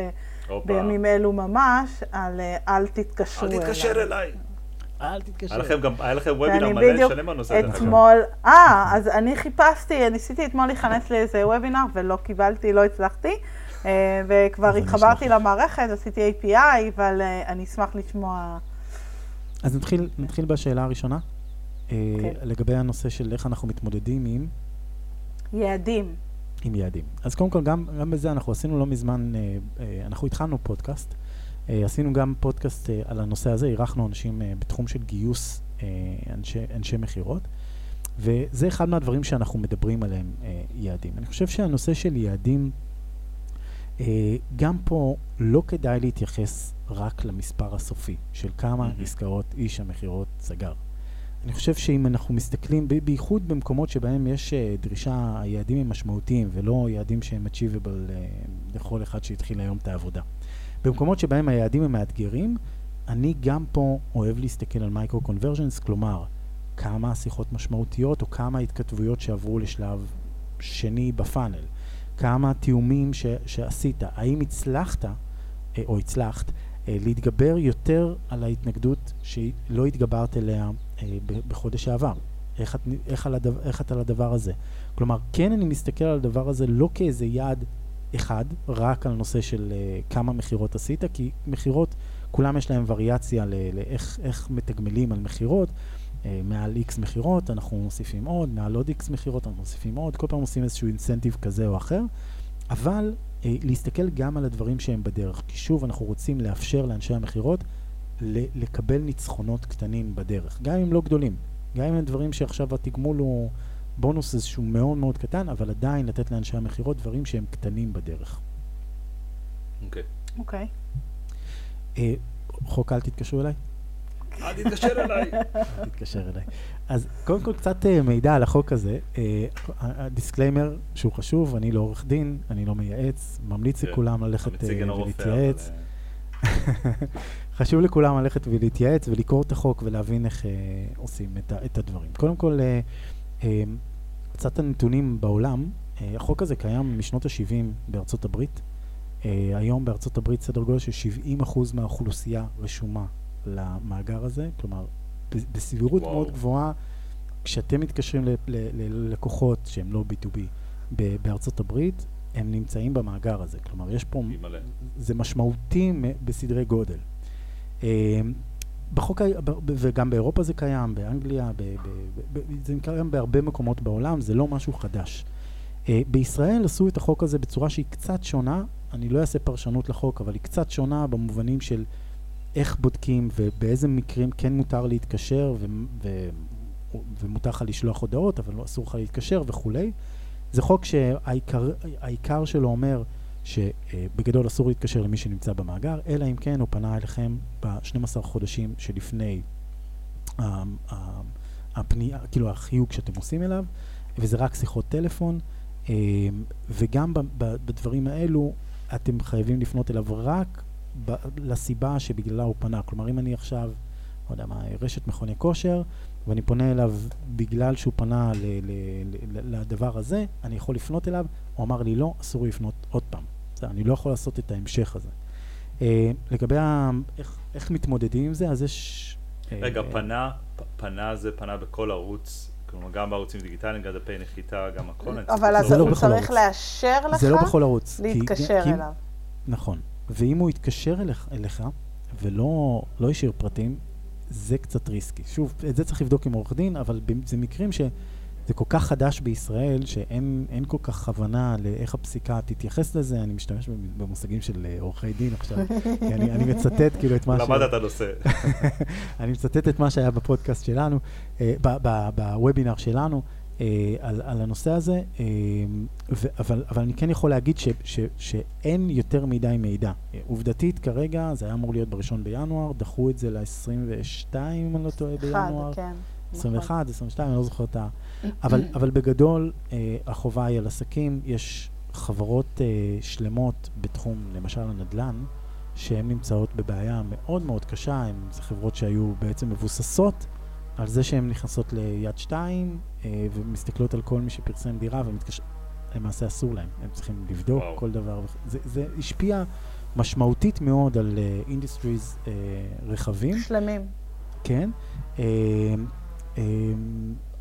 Opa. בימים אלו ממש, על אל תתקשרו אליי. אל תתקשר אליי. אל תתקשר. היה לכם גם, היה לכם וובינר מלא שלם בנושא הזה. אתמול, אה, אז אני חיפשתי, ניסיתי אתמול להיכנס לאיזה וובינר ולא קיבלתי, לא הצלחתי. אה, וכבר התחברתי למערכת, עשיתי API, אבל אה, אני אשמח לשמוע... אז נתחיל, נתחיל בשאלה הראשונה, okay. אה, אוקיי. לגבי הנושא של איך אנחנו מתמודדים עם... יעדים. עם יעדים. אז קודם כל, גם, גם בזה אנחנו עשינו לא מזמן, אנחנו התחלנו פודקאסט. Uh, עשינו גם פודקאסט uh, על הנושא הזה, אירחנו אנשים uh, בתחום של גיוס אנשי, אנשי מכירות, וזה אחד מהדברים שאנחנו מדברים עליהם, יעדים. אני חושב שהנושא של יעדים, גם פה לא כדאי להתייחס רק למספר הסופי של כמה mm-hmm. עסקאות איש המכירות סגר. אני חושב שאם אנחנו מסתכלים, בייחוד במקומות שבהם יש דרישה, היעדים הם משמעותיים ולא יעדים שהם achievable לכל אחד שהתחיל היום את העבודה. במקומות שבהם היעדים הם מאתגרים, אני גם פה אוהב להסתכל על micro-conversions, כלומר, כמה השיחות משמעותיות או כמה התכתבויות שעברו לשלב שני ב funnel, כמה תיאומים ש, שעשית, האם הצלחת אה, או הצלחת אה, להתגבר יותר על ההתנגדות שלא התגברת אליה אה, בחודש העבר. איך איך, על הדבר, איך את על הדבר הזה. כלומר, כן אני מסתכל על הדבר הזה לא כאיזה יעד אחד, רק על נושא של uh, כמה מכירות עשית, כי מכירות, כולם יש להם וריאציה לאיך מתגמלים על מכירות. Uh, מעל X מכירות, אנחנו מוסיפים עוד, מעל עוד X מכירות, אנחנו מוסיפים עוד, כל פעם עושים איזשהו אינסנטיב כזה או אחר, אבל uh, להסתכל גם על הדברים שהם בדרך, כי שוב, אנחנו רוצים לאפשר לאנשי המכירות לקבל ניצחונות קטנים בדרך, גם אם לא גדולים, גם אם הם דברים שעכשיו התגמול הוא בונוס איזשהו מאוד מאוד קטן, אבל עדיין לתת לאנשי המכירות דברים שהם קטנים בדרך. אוקיי. Okay. אוקיי. Okay. אה, חוק אל תתקשרו אליי? אל תתקשר אליי. (laughs) אל תתקשר אליי. אז קודם כל קצת uh, מידע על החוק הזה. ה disclaimer uh, שהוא חשוב, אני לא עורך דין, אני לא מייעץ, ממליץ כן. לכולם ללכת ולהתייעץ. (laughs) חשוב לכולם ללכת ולהתייעץ ולקרוא את החוק ולהבין איך עושים את, הדברים. קודם כל, קצת הנתונים בעולם, uh, החוק הזה קיים משנות ה-70 בארצות הברית. Uh, היום בארצות הברית סדר גודל של 70% מהאוכלוסייה רשומה למאגר הזה, כלומר, בסבירות וואו. מאוד גבוהה, כשאתם מתקשרים ללקוחות שהם לא B2B בארצות הברית, הם נמצאים במאגר הזה. כלומר, יש פה... זה משמעותי בסדרי גודל. בחוק, וגם באירופה זה קיים, באנגליה, ב, ב, ב, זה קיים בהרבה מקומות בעולם, זה לא משהו חדש. אה, בישראל עשו את החוק הזה בצורה שהיא קצת שונה, אני לא אעשה פרשנות לחוק, אבל היא קצת שונה במובנים של איך בודקים ובאיזה מקרים כן מותר להתקשר ו, ו, ומותר לך לשלוח הודעות, אבל לא אסור לך להתקשר וכולי. זה חוק שהעיקר שלו אומר שבגדול אסור להתקשר למי שנמצא במאגר, אלא אם כן הוא פנה אליכם ב-12 חודשים שלפני הפנייה, כאילו החיוג שאתם עושים אליו, וזה רק שיחות טלפון, אה, וגם בדברים האלו אתם חייבים לפנות אליו רק לסיבה שבגללה הוא פנה. כלומר, אם אני עכשיו, לא יודע מה, רשת מכוני כושר, ואני פונה אליו בגלל שהוא פנה ל- ל- ל- לדבר הזה, אני יכול לפנות אליו, הוא אמר לי לא, אסור לפנות עוד פעם. זה, אני לא יכול לעשות את ההמשך הזה. Uh, לגבי ה- איך, איך מתמודדים עם זה, אז יש... אה, רגע, uh, פנה, פ- פנה זה פנה בכל ערוץ, כלומר גם בערוצים דיגיטליים, גם דפי נחיתה, גם הכל. אבל אז הוא צריך לאשר לך זה לא בכל ערוץ. להתקשר כי, אליו. נכון. ואם הוא יתקשר אליך, אליך ולא לא השאיר פרטים, זה קצת ריסקי. שוב, את זה צריך לבדוק עם עורך דין, אבל זה מקרים שזה כל כך חדש בישראל, שאין כל כך הבנה לאיך הפסיקה תתייחס לזה. אני משתמש במושגים של אה, עורכי דין עכשיו, כי אני, אני מצטט כאילו את מה ש... למדת את הנושא. (laughs) אני מצטט את מה שהיה בפודקאסט שלנו, אה, בוובינר שלנו. אה, על, על הנושא הזה, ו, אבל, אבל אני כן יכול להגיד ש, ש, שאין יותר מדי מידע. עובדתית כרגע, זה היה אמור להיות בראשון בינואר, דחו את זה ל-22, אם אני לא טועה, בינואר. אחד, כן. 21, נכון. 22, אני לא זוכר את ה... אבל, אבל בגדול, אה, החובה היא על עסקים. יש חברות אה, שלמות בתחום, למשל הנדל"ן, שהן נמצאות בבעיה מאוד מאוד קשה. הן חברות שהיו בעצם מבוססות על זה שהן נכנסות ליד 2 אה, ומסתכלות על כל מי שפרסם דירה ומתקשר... למעשה אסור להם, הם צריכים לבדוק וואו. כל דבר. זה, זה השפיע משמעותית מאוד על industries uh, uh, רחבים. שלמים. כן. Uh, uh,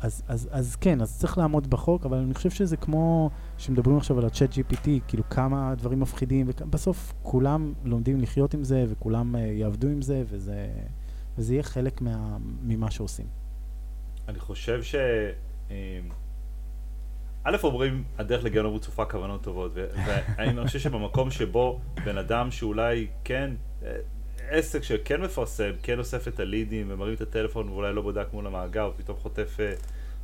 אז, אז, אז כן, אז צריך לעמוד בחוק, אבל אני חושב שזה כמו שמדברים עכשיו על ה- ChatGPT, כאילו כמה דברים מפחידים, ובסוף כולם לומדים לחיות עם זה, וכולם uh, יעבדו עם זה, וזה... וזה יהיה חלק מה, ממה שעושים. אני חושב ש... אמ, א', אומרים, הדרך לגיהנום צופה כוונות טובות, ואני (laughs) חושב שבמקום שבו בן אדם שאולי כן, אה, עסק שכן מפרסם, כן אוסף את הלידים ומרים את הטלפון ואולי לא בודק מול המאגר, ופתאום חוטף אה,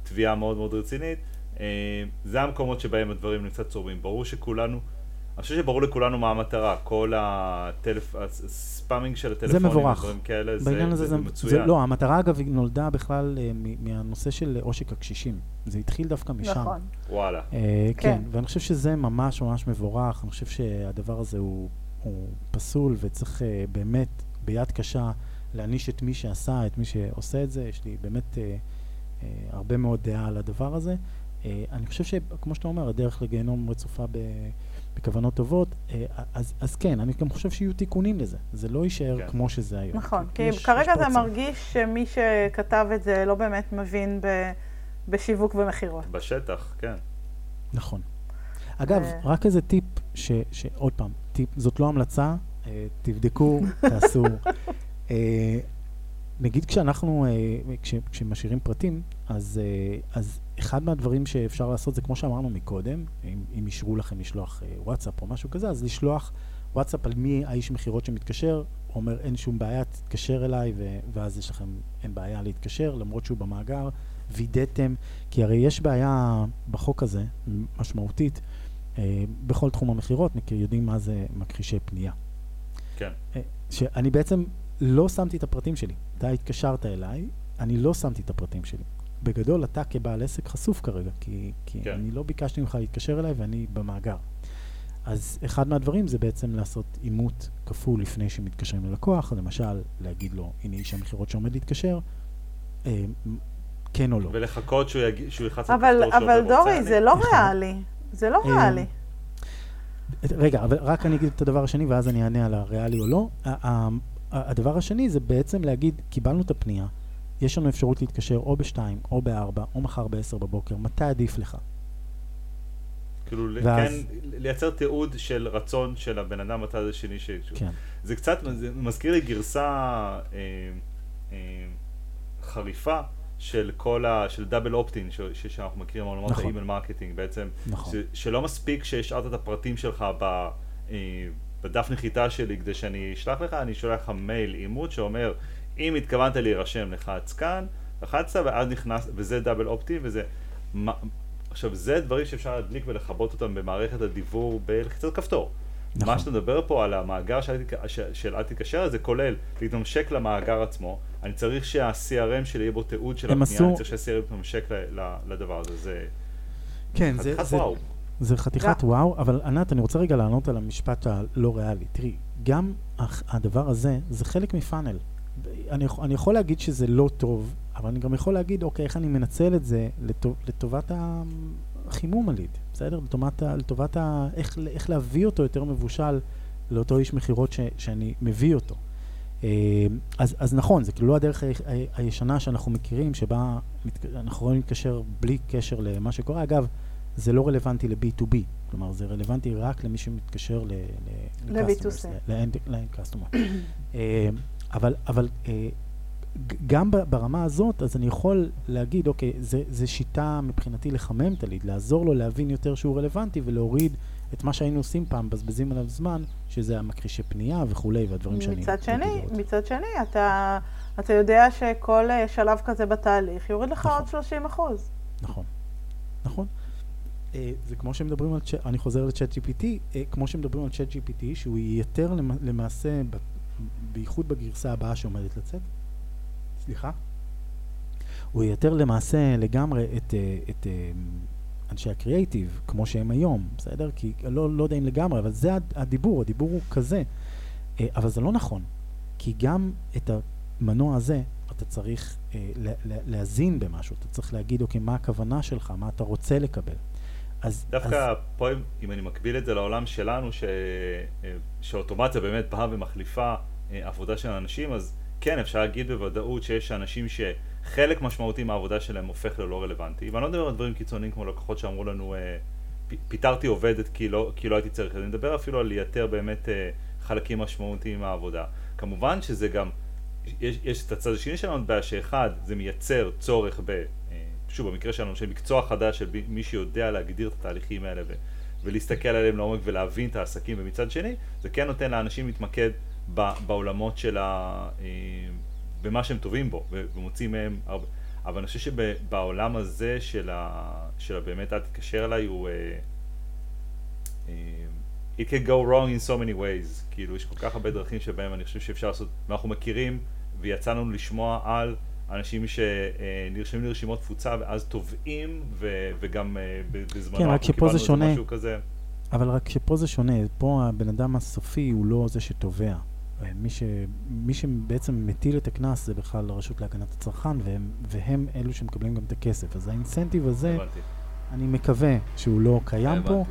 תביעה מאוד מאוד רצינית, אה, זה המקומות שבהם הדברים קצת צורמים. ברור שכולנו... אני חושב שברור לכולנו מה המטרה, כל הטלפ... הספאמינג של הטלפונים, זה מבורך. כאלה, זה, זה, זה, זה מצוין. זה, לא, המטרה אגב נולדה בכלל uh, מהנושא של עושק הקשישים. זה התחיל דווקא משם. נכון. וואלה. Uh, כן. כן, ואני חושב שזה ממש ממש מבורך. אני חושב שהדבר הזה הוא, הוא פסול וצריך uh, באמת ביד קשה להעניש את מי שעשה, את מי שעושה את זה, יש לי באמת אה, אה, הרבה מאוד דעה על הדבר הזה. אה, אני חושב שכמו שאתה אומר, הדרך לגיהנום רצופה ב... בכוונות טובות, אה, אז, אז כן, אני גם חושב שיהיו תיקונים לזה. זה לא יישאר כן. כמו שזה היום. נכון, כי יש- כרגע יש זה מרגיש שמי שכתב את זה לא באמת מבין ב- בשיווק ומכירות. בשטח, כן. נכון. אגב, ו- רק איזה טיפ, ש, שעוד פעם, טיפ, זאת לא המלצה, אה, תבדקו, תעשו. (laughs) נגיד כשאנחנו, אה, כש, כשמשאירים פרטים, אז, אה, אז אחד מהדברים שאפשר לעשות זה כמו שאמרנו מקודם, אם, אם אישרו לכם לשלוח אה, וואטסאפ או משהו כזה, אז לשלוח וואטסאפ על מי האיש מכירות שמתקשר, אומר אין שום בעיה, תתקשר אליי, ו, ואז יש לכם, אין בעיה להתקשר, למרות שהוא במאגר, וידאתם, כי הרי יש בעיה בחוק הזה, משמעותית, אה, בכל תחום המכירות, מכיר, יודעים מה זה מכחישי פנייה. כן. אה, שאני בעצם לא שמתי את הפרטים שלי. אתה התקשרת אליי, אני לא שמתי את הפרטים שלי. בגדול, אתה כבעל עסק חשוף כרגע, כי, כי כן. אני לא ביקשתי ממך להתקשר אליי ואני במאגר. אז אחד מהדברים זה בעצם לעשות אימות כפול לפני שמתקשרים ללקוח, למשל, להגיד לו, הנה איש המכירות שעומד להתקשר, אה, כן או לא. ולחכות שהוא יגיד- שהוא ילחץ על אבל, כפתור אבל רוצה דורי, אני? זה לא. ריאלי. זה לא אה, ריאלי. רגע, אבל רק אני אגיד את הדבר השני, ואז אני אענה על הריאלי או לא. הדבר השני זה בעצם להגיד, קיבלנו את הפנייה, יש לנו אפשרות להתקשר או בשתיים, או בארבע, או מחר בעשר בבוקר, מתי עדיף לך? כאילו, ואז- כן, לייצר תיעוד של רצון של הבן אדם בצד השני. ש- כן. זה קצת, זה מזכיר לי גרסה אה, אה, חריפה של כל ה... של double opt-in, ש- ש- שאנחנו מכירים מעולמות נכון. ה email marketing בעצם. נכון. ש- שלא מספיק שהשארת את הפרטים שלך ב, אה, בדף נחיתה שלי כדי שאני אשלח לך, אני שולח לך מייל אימות שאומר, אם התכוונת להירשם, לחץ כאן, לחצת ואז נכנס, וזה double opt-in, וזה... מה, עכשיו, זה דברים שאפשר להדליק ולכבות אותם במערכת הדיבור בלחיצת כפתור. נכון. מה שאתה מדבר פה על המאגר של, אל תק- ש- של אל תתקשר, זה כולל להתממשק למאגר עצמו. אני צריך שה-CRM שלי יהיה בו תיעוד של הפנייה, עשו- אני צריך שה-CRM יתממשק לדבר הזה. זה כן, זה, זה. זה חתיכת וואו, אבל ענת, אני רוצה רגע לענות על המשפט הלא ריאלי. תראי, גם הדבר הזה, זה חלק מפאנל. אני, אני יכול להגיד שזה לא טוב, אבל אני גם יכול להגיד, אוקיי, איך אני מנצל את זה לטוב, לטובת החימום הליד, בסדר? לטובת, לטובת ה, איך, איך להביא אותו יותר מבושל לאותו איש מכירות שאני מביא אותו. אה, אז, אז נכון, זה כאילו לא הדרך הישנה שאנחנו מכירים, שבה מת- אנחנו יכולים להתקשר בלי קשר למה שקורה. אגב, זה לא רלוונטי ל-B2B, כלומר זה רלוונטי רק למי שמתקשר ל- ל- ל-B2C. ל-customers, ל-end ל-end customer. אה, אבל, אבל אה, גם ברמה הזאת, אז אני יכול להגיד, אוקיי, זה, זה שיטה מבחינתי לחמם את הליד, לעזור לו להבין יותר שהוא רלוונטי ולהוריד את מה שהיינו עושים פעם, מבזבזים עליו זמן, שזה המכחישי פנייה וכולי, והדברים שאני... מצד שני. מצד שני, אתה, אתה יודע שכל אה, שלב כזה בתהליך יוריד לך נכון. עוד 30 אחוז. נכון, נכון. אה, זה כמו שמדברים על, צ'אט- אני חוזר לצ'אט GPT, אה, כמו שמדברים על צ'אט GPT, שהוא ייתר למ- למעשה, בייחוד בגרסה הבאה שעומדת לצאת, סליחה, הוא ייתר למעשה לגמרי את, אה, את אנשי הקריאייטיב, כמו שהם היום, בסדר? כי לא, לא יודע אם לגמרי, אבל זה הד- הדיבור, הדיבור הוא כזה. אבל זה לא נכון, כי גם את המנוע הזה אתה צריך לה- לה- להזין במשהו, אתה צריך להגיד, אוקיי, מה הכוונה שלך, מה אתה רוצה לקבל. אז... דווקא אז, פה, אם- אני מקביל את זה לעולם שלנו, ש... אה, שאוטומציה באמת באה ומחליפה אה, עבודה של אנשים, אז כן, אפשר להגיד בוודאות שיש אנשים שחלק משמעותי מהעבודה שלהם הופך ללא רלוונטי. ואני לא מדבר על דברים קיצוניים כמו לקוחות שאמרו לנו, אה, פיטרתי עובדת כי לא, כי לא הייתי צריך, אני מדבר אפילו על לייתר באמת חלקים משמעותיים מהעבודה. כמובן שזה גם, יש, יש את הצד השני שלנו, בעיה שאחד, זה מייצר צורך ב... שוב, במקרה שלנו, של מקצוע חדש, של מי שיודע להגדיר את התהליכים האלה ו, ולהסתכל עליהם לעומק ולהבין את העסקים, ומצד שני, זה כן נותן לאנשים להתמקד ב, בעולמות של ה... אה, במה שהם טובים בו, ו- ומוציא מהם הרבה... אבל אני חושב שבעולם הזה של, ה, של ה- באמת, אל תתקשר אליי, הוא... אה, it can go wrong in so many ways, כאילו יש כל כך הרבה דרכים שבהם אני חושב שאפשר לעשות, ואנחנו מכירים ויצא לנו לשמוע על אנשים שנרשמים לרשימות תפוצה ואז תובעים ו- וגם אה, בזמנו כן, אנחנו קיבלנו זה איזה. משהו כזה. אבל רק שפה זה שונה, פה הבן אדם הסופי הוא לא זה שתובע. מי, ש, מי שבעצם מטיל את הקנס זה בכלל הרשות להגנת הצרכן, והם, והם אלו שמקבלים גם את הכסף. אז ה incentive הזה, הבנתי. אני מקווה שהוא לא קיים פה, הבנתי.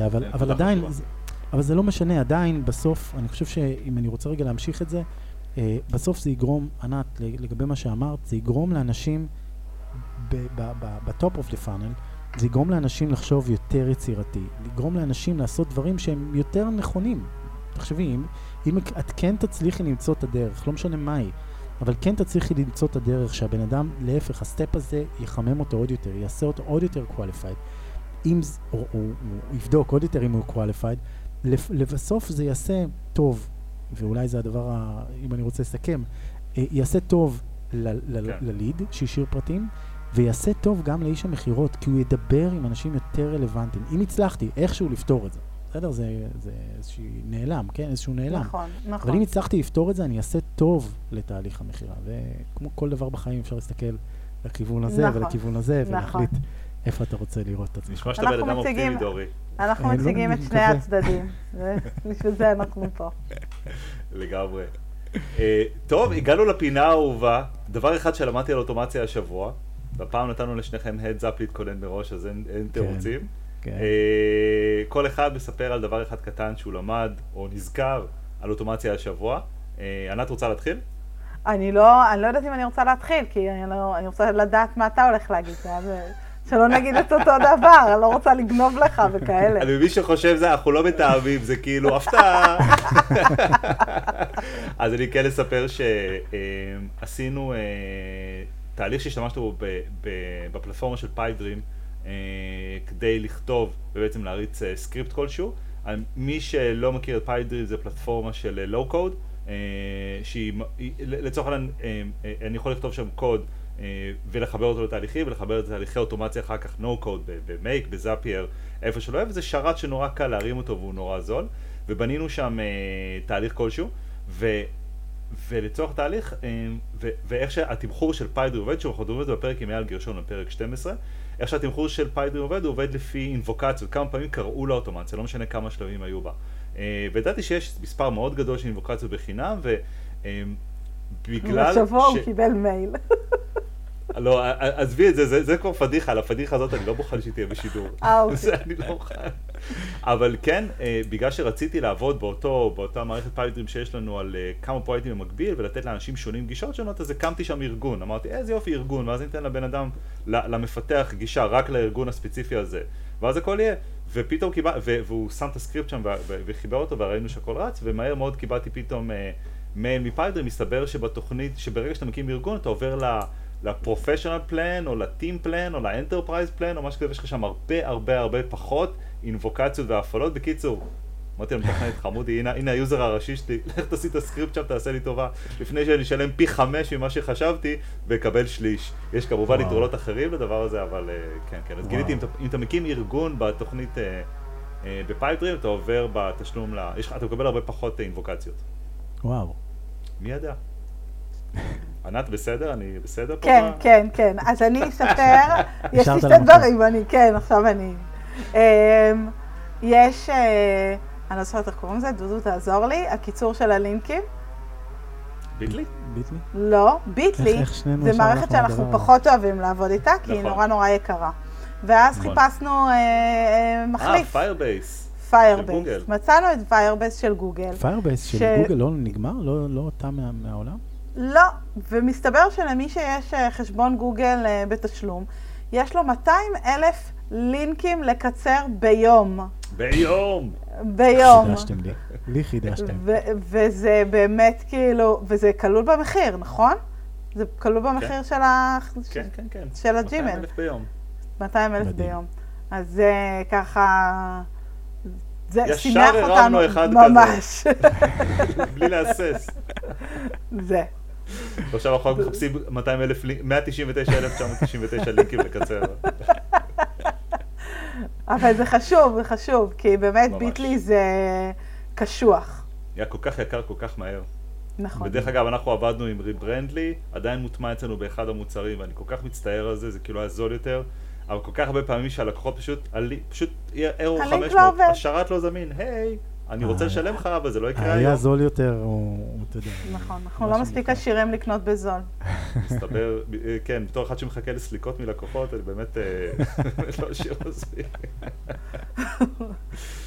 אה, אבל, כן, אבל עדיין. זה- אבל זה לא משנה, עדיין בסוף, אני חושב שאם אני רוצה רגע להמשיך את זה, אה, בסוף זה יגרום, ענת, לגבי מה שאמרת, זה יגרום לאנשים ב top of the funnel, זה יגרום לאנשים לחשוב יותר יצירתי, לגרום לאנשים לעשות דברים שהם יותר נכונים. תחשבי, אם, אם את כן תצליחי למצוא את הדרך, לא משנה מהי, אבל כן תצליחי למצוא את הדרך שהבן אדם, להפך, הסטפ הזה יחמם אותו עוד יותר, יעשה אותו עוד יותר qualified. אם, ז- או, או, הוא יבדוק עוד יותר אם הוא qualified, לבסוף זה יעשה טוב, ואולי זה הדבר, ה, אם אני רוצה לסכם, אה, יעשה טוב ל, ל, כן. לליד שהשאיר פרטים, ויעשה טוב גם לאיש המכירות, כי הוא ידבר עם אנשים יותר רלוונטיים. אם הצלחתי איכשהו לפתור את זה, בסדר? זה, זה איזשהו נעלם, כן? איזשהו נעלם. נכון, אבל נכון. אם הצלחתי לפתור את זה, אני אעשה טוב לתהליך המכירה. וכמו כל דבר בחיים, אפשר להסתכל לכיוון הזה נכון, ולכיוון הזה, נכון. איפה אתה רוצה לראות את עצמך. נשמע שאתה בן אנחנו אדם אופטימי, דורי. אנחנו אה, לא, מציגים את אני שני. הצדדים, ובשביל זה אנחנו פה. (laughs) לגמרי. אה, טוב, הגענו לפינה האהובה. דבר אחד שלמדתי על אוטומציה השבוע, והפעם נתנו לשניכם heads up להתכונן מראש, אז אין, אין תירוצים. כן. אה, כל אחד מספר על דבר אחד קטן שהוא למד או נזכר על אוטומציה השבוע. ענת רוצה להתחיל? אני לא, אני לא יודעת אם אני רוצה להתחיל, כי אני, לא, אני רוצה לדעת מה אתה הולך להגיד, שלא נגיד את אותו דבר, אני לא רוצה לגנוב לך וכאלה. אני מבין שחושב זה, אנחנו לא מתאמים, זה כאילו הפתעה. (laughs) אז אני כן אספר שעשינו תהליך שהשתמשנו בו בפלטפורמה של Pipedream כדי לכתוב ובעצם להריץ אה, script כלשהו. אה, מי שלא מכיר את Pipedream זה פלטפורמה של low code, שהיא, היא- לצורך העניין, אה, אה, אני יכול לכתוב שם קוד אה, ולחבר אותו לתהליכים ולחבר את תהליכי אוטומציה אחר כך no code ב Make, ב Zapier, איפה שלא יהיה, וזה שרת שנורא קל להרים אותו והוא נורא זול, ובנינו שם אה, תהליך כלשהו, ו, ולצורך תהליך, אה, ו, ואיך שהתמחור של פיידרי עובד, שוב, אנחנו מדברים על זה בפרק עם אייל גרשון, בפרק 12, איך שהתמחור של פיידרי עובד, הוא עובד לפי אינבוקציות, כמה פעמים קראו לאוטומציה, לא משנה כמה שלבים היו בה. אה, וידעתי שיש מספר מאוד גדול של אינבוקציות בחינם, ו... אה, בגלל השבוע הוא ש- קיבל מייל. לא, עזבי את זה, זה, זה כבר פדיחה, על הפדיחה הזאת אני לא מוכן שהיא תהיה בשידור. אה, אוקיי. (laughs) זה אני לא מוכן. אבל כן, אה, בגלל שרציתי לעבוד באותו, באותה מערכת פיילוטים שיש לנו על אה, כמה פרויקטים במקביל ולתת לאנשים שונים גישות שונות, אז הקמתי שם ארגון. אמרתי, איזה יופי ארגון, ואז ניתן לבן אדם, למפתח גישה רק לארגון הספציפי הזה. ואז הכל יהיה. ופתאום קיבל, ו- והוא שם את הסקריפט שם וחיבר אותו וראינו שהכל רץ, ומהר מאוד קיבלתי פתאום אה, מייל מ Pipedream, מסתבר שבתוכנית, שברגע שאתה מקים ארגון אתה עובר ל... ל professional plan, או ל team plan, או ל enterprise plan, או משהו כזה, יש לך שם הרבה הרבה הרבה פחות invocations והפעלות. בקיצור, אמרתי למתכנת חמודי, הנה, הנה ה user הראשי שלי, (laughs) לך תעשי את הסקריפט שם, תעשה לי טובה, לפני שאני אשלם פי חמש ממה שחשבתי, ואקבל שליש. יש כמובן. יתרונות אחרים לדבר הזה, אבל אה, כן, כן. אז. גיליתי, אם אם אתה מקים ארגון בתוכנית אה, אה, ב Pipedream, אתה עובר בתשלום, ל... יש אתה מקבל הרבה פחות invocations. וואו. מי ידע? ענת בסדר? אני בסדר פה? כן, כן, כן. אז אני אספר, (laughs) יש לי שתי. דברים, אני, כן, עכשיו אני... אמ, יש, אה, אני לא זוכרת איך קוראים לזה, דודו תעזור לי, הקיצור של הלינקים. Bitly? Bitly? לא, Bitly, זה מערכת שאנחנו? פחות אוהבים לעבוד איתה, כי היא נכון. נורא נורא יקרה. ואז נכון. חיפשנו אה, אה, אה, מחליף, Firebase. Firebase. Google. מצאנו את Firebase של Google. Firebase של גוגל לא נגמר? לא לא אותה מה- מהעולם? לא, ומסתבר שלמי שיש אה, חשבון גוגל אה, בתשלום, יש לו 200 אלף לינקים לקצר ביום. ביום! ביום. (laughs) חידשתם לי. לי חידשתם. וזה באמת כאילו, וזה כלול במחיר, נכון? זה כלול במחיר של ה- כן, כן, כן. של הג'ימל. 200,000 ביום. 200 אלף. ביום. אז זה ככה... זה ישר שימח הרמנו אותנו אחד ממש. (laughs) בלי להסס. זה. ועכשיו אנחנו מחפשים 200,000, לינק- 199,999 לינקים לקצר. אבל זה חשוב, זה חשוב, כי באמת. ביטלי זה קשוח. היה כל כך יקר, כל כך מהר. נכון. ודרך אגב, אנחנו עבדנו עם ריברנדלי, עדיין מוטמע אצלנו באחד המוצרים, ואני כל כך מצטער על זה, זה כאילו היה זול יותר, אבל כל כך הרבה פעמים שהלקוחות פשוט, פשוט ארור הלינק 500, לא. השרת לא זמין, היי, אני רוצה לשלם לך, אבל זה לא יקרה היום. היה זול יותר, הוא, אתה יודע. נכון, אנחנו לא מספיק עשירים לקנות בזול. מסתבר, כן, בתור אחד שמחכה לסליקות מלקוחות, אני באמת לא עשיר מספיק.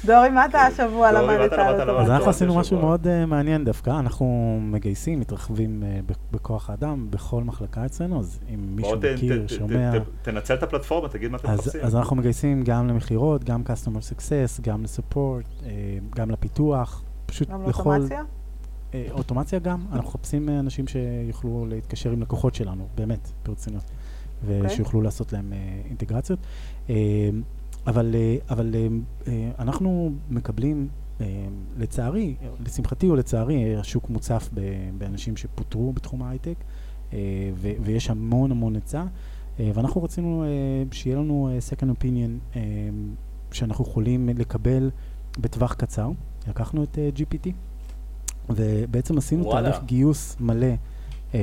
דורי, מה אתה השבוע למדת על? אז אנחנו עשינו משהו מאוד מעניין דווקא, אנחנו מגייסים, מתרחבים בכוח האדם בכל מחלקה אצלנו, אז אם מישהו מכיר, שומע... תנצל את הפלטפורמה, תגיד מה אתם מחפשים. אז אנחנו מגייסים גם למכירות, גם customer success, גם לסופורט, גם לפיתוח, פשוט גם לאוטומציה? אוטומציה גם, אנחנו מחפשים אנשים שיוכלו להתקשר עם לקוחות שלנו, באמת, ברצינות, ושיוכלו לעשות להם אינטגרציות. אבל, אבל אנחנו מקבלים, לצערי, לשמחתי או לצערי, השוק מוצף באנשים שפוטרו בתחום ההייטק, ויש המון המון היצע, ואנחנו רצינו שיהיה לנו second opinion שאנחנו יכולים לקבל בטווח קצר. לקחנו את uh, GPT, ובעצם עשינו וואלה. תהליך גיוס מלא uh,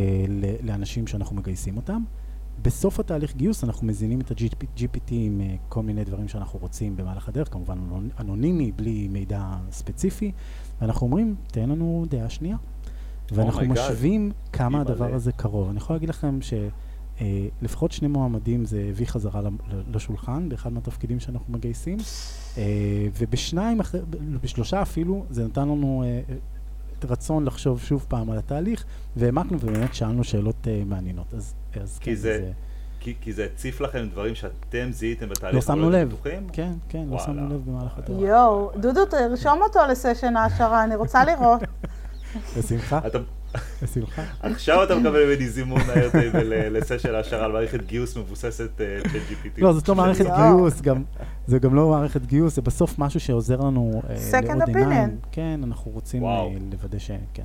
לאנשים שאנחנו מגייסים אותם. בסוף התהליך גיוס אנחנו מזינים את ה-GPT עם uh, כל מיני דברים שאנחנו רוצים במהלך הדרך, כמובן אנונימי, בלי מידע ספציפי, ואנחנו אומרים, תן לנו דעה שנייה. ואנחנו oh משווים כמה הדבר מלא. הזה קרוב. אני יכול להגיד לכם שלפחות שני מועמדים זה הביא חזרה לשולחן באחד מהתפקידים שאנחנו מגייסים. ובשניים, בשלושה אפילו, זה נתן לנו רצון לחשוב שוב פעם על התהליך, והעמקנו ובאמת שאלנו שאלות מעניינות. אז, אז כי כן, זה... זה... כי, כי זה הציף לכם דברים שאתם זיהיתם בתהליך. לא שמנו לב. בטוחים? כן, כן, וואלה. לא שמנו לב במהלך התהליך. יואו, דודו, תרשום אותו לסשן העשרה, אני רוצה לראות. (laughs) בשמחה. בשמחה. עכשיו אתה מקבל ממני זימון האיירטייבל לסשן העשרה על מערכת גיוס מבוססת צ'אט GPT. לא, זאת לא מערכת גיוס, זה גם לא מערכת גיוס, זה בסוף משהו שעוזר לנו לעוד עיניים. כן, אנחנו רוצים לוודא ש... כן.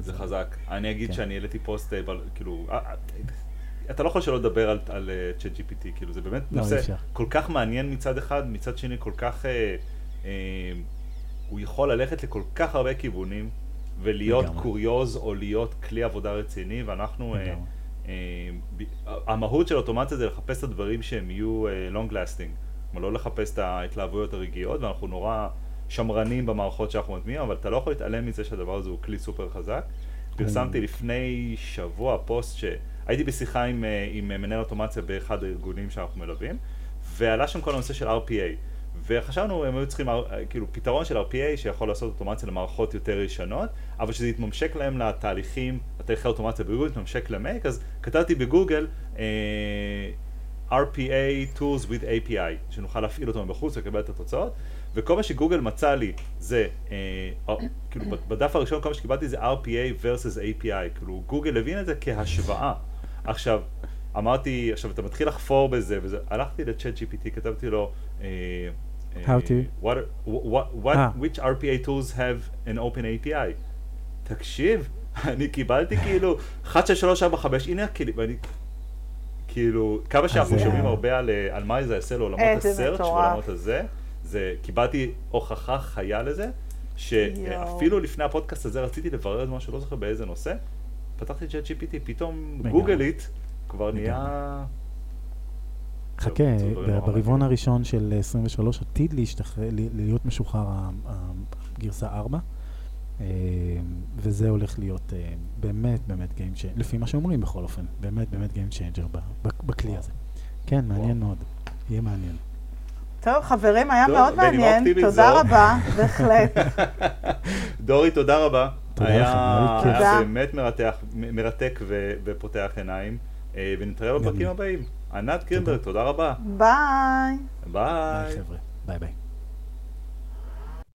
זה חזק. אני אגיד שאני העליתי פוסט, כאילו, אתה לא יכול שלא לדבר על צ'אט GPT, כאילו זה באמת נושא כל כך מעניין מצד אחד, מצד שני כל כך, הוא יכול ללכת לכל כך הרבה כיוונים. ולהיות לגמרי. קוריוז או להיות כלי עבודה רציני, ואנחנו, אה, אה, המהות של אוטומציה זה לחפש את הדברים שהם יהיו אה, long lasting, כלומר לא לחפש את ההתלהבויות הרגעיות, ואנחנו נורא שמרנים במערכות שאנחנו מטמיעים, אבל אתה לא יכול להתעלם מזה שהדבר הזה הוא כלי סופר חזק. פרסמתי לפני שבוע פוסט שהייתי בשיחה עם, אה, עם מנהל אוטומציה באחד הארגונים שאנחנו מלווים, ועלה שם כל הנושא של RPA. וחשבנו, הם היו צריכים כאילו פתרון של RPA שיכול לעשות אוטומציה למערכות יותר ישנות, אבל שזה יתממשק להם לתהליכים, לתהליכי אוטומציה בגוגל, יתממשק למייק, אז כתבתי בגוגל uh, RPA Tools with API, שנוכל להפעיל אותם בחוץ ולקבל את התוצאות, וכל מה שגוגל מצא לי זה, uh, כאילו (coughs) בדף הראשון כל מה שקיבלתי זה RPA versus API, כאילו גוגל הבין את זה כהשוואה. עכשיו, אמרתי, עכשיו אתה מתחיל לחפור בזה, וזה, הלכתי לצ'אט GPT, כתבתי לו, uh, How to? What, what, what, ah. which RPA tools have an open API? תקשיב, אני קיבלתי כאילו 1, 6, 3, 4, 5, הנה הכלים, ואני כאילו, כמה שאנחנו שומעים הרבה על, על מה זה יעשה לעולמות הסרצ' ועולמות הזה, זה, קיבלתי הוכחה חיה לזה, שאפילו לפני הפודקאסט הזה רציתי לברר את משהו, לא זוכר באיזה נושא, פתחתי את GPT, פתאום גוגלית כבר נהיה... חכה, ברבעון הראשון של 23 עתיד להיות משוחרר הגרסה 4, אה, וזה הולך להיות אה, באמת באמת Game Changer, לפי מה שאומרים בכל אופן, באמת באמת Game Changer בכלי הזה. כן, מעניין מאוד, יהיה מעניין. טוב, חברים, היה מאוד מעניין, תודה רבה, בהחלט. (laughs) דורי, תודה רבה. היה באמת מרתק ופותח עיניים, אה, ונתראה בפרקים הבאים. ענת גרינברג, תודה רבה. ביי. ביי. ביי חבר'ה, ביי ביי.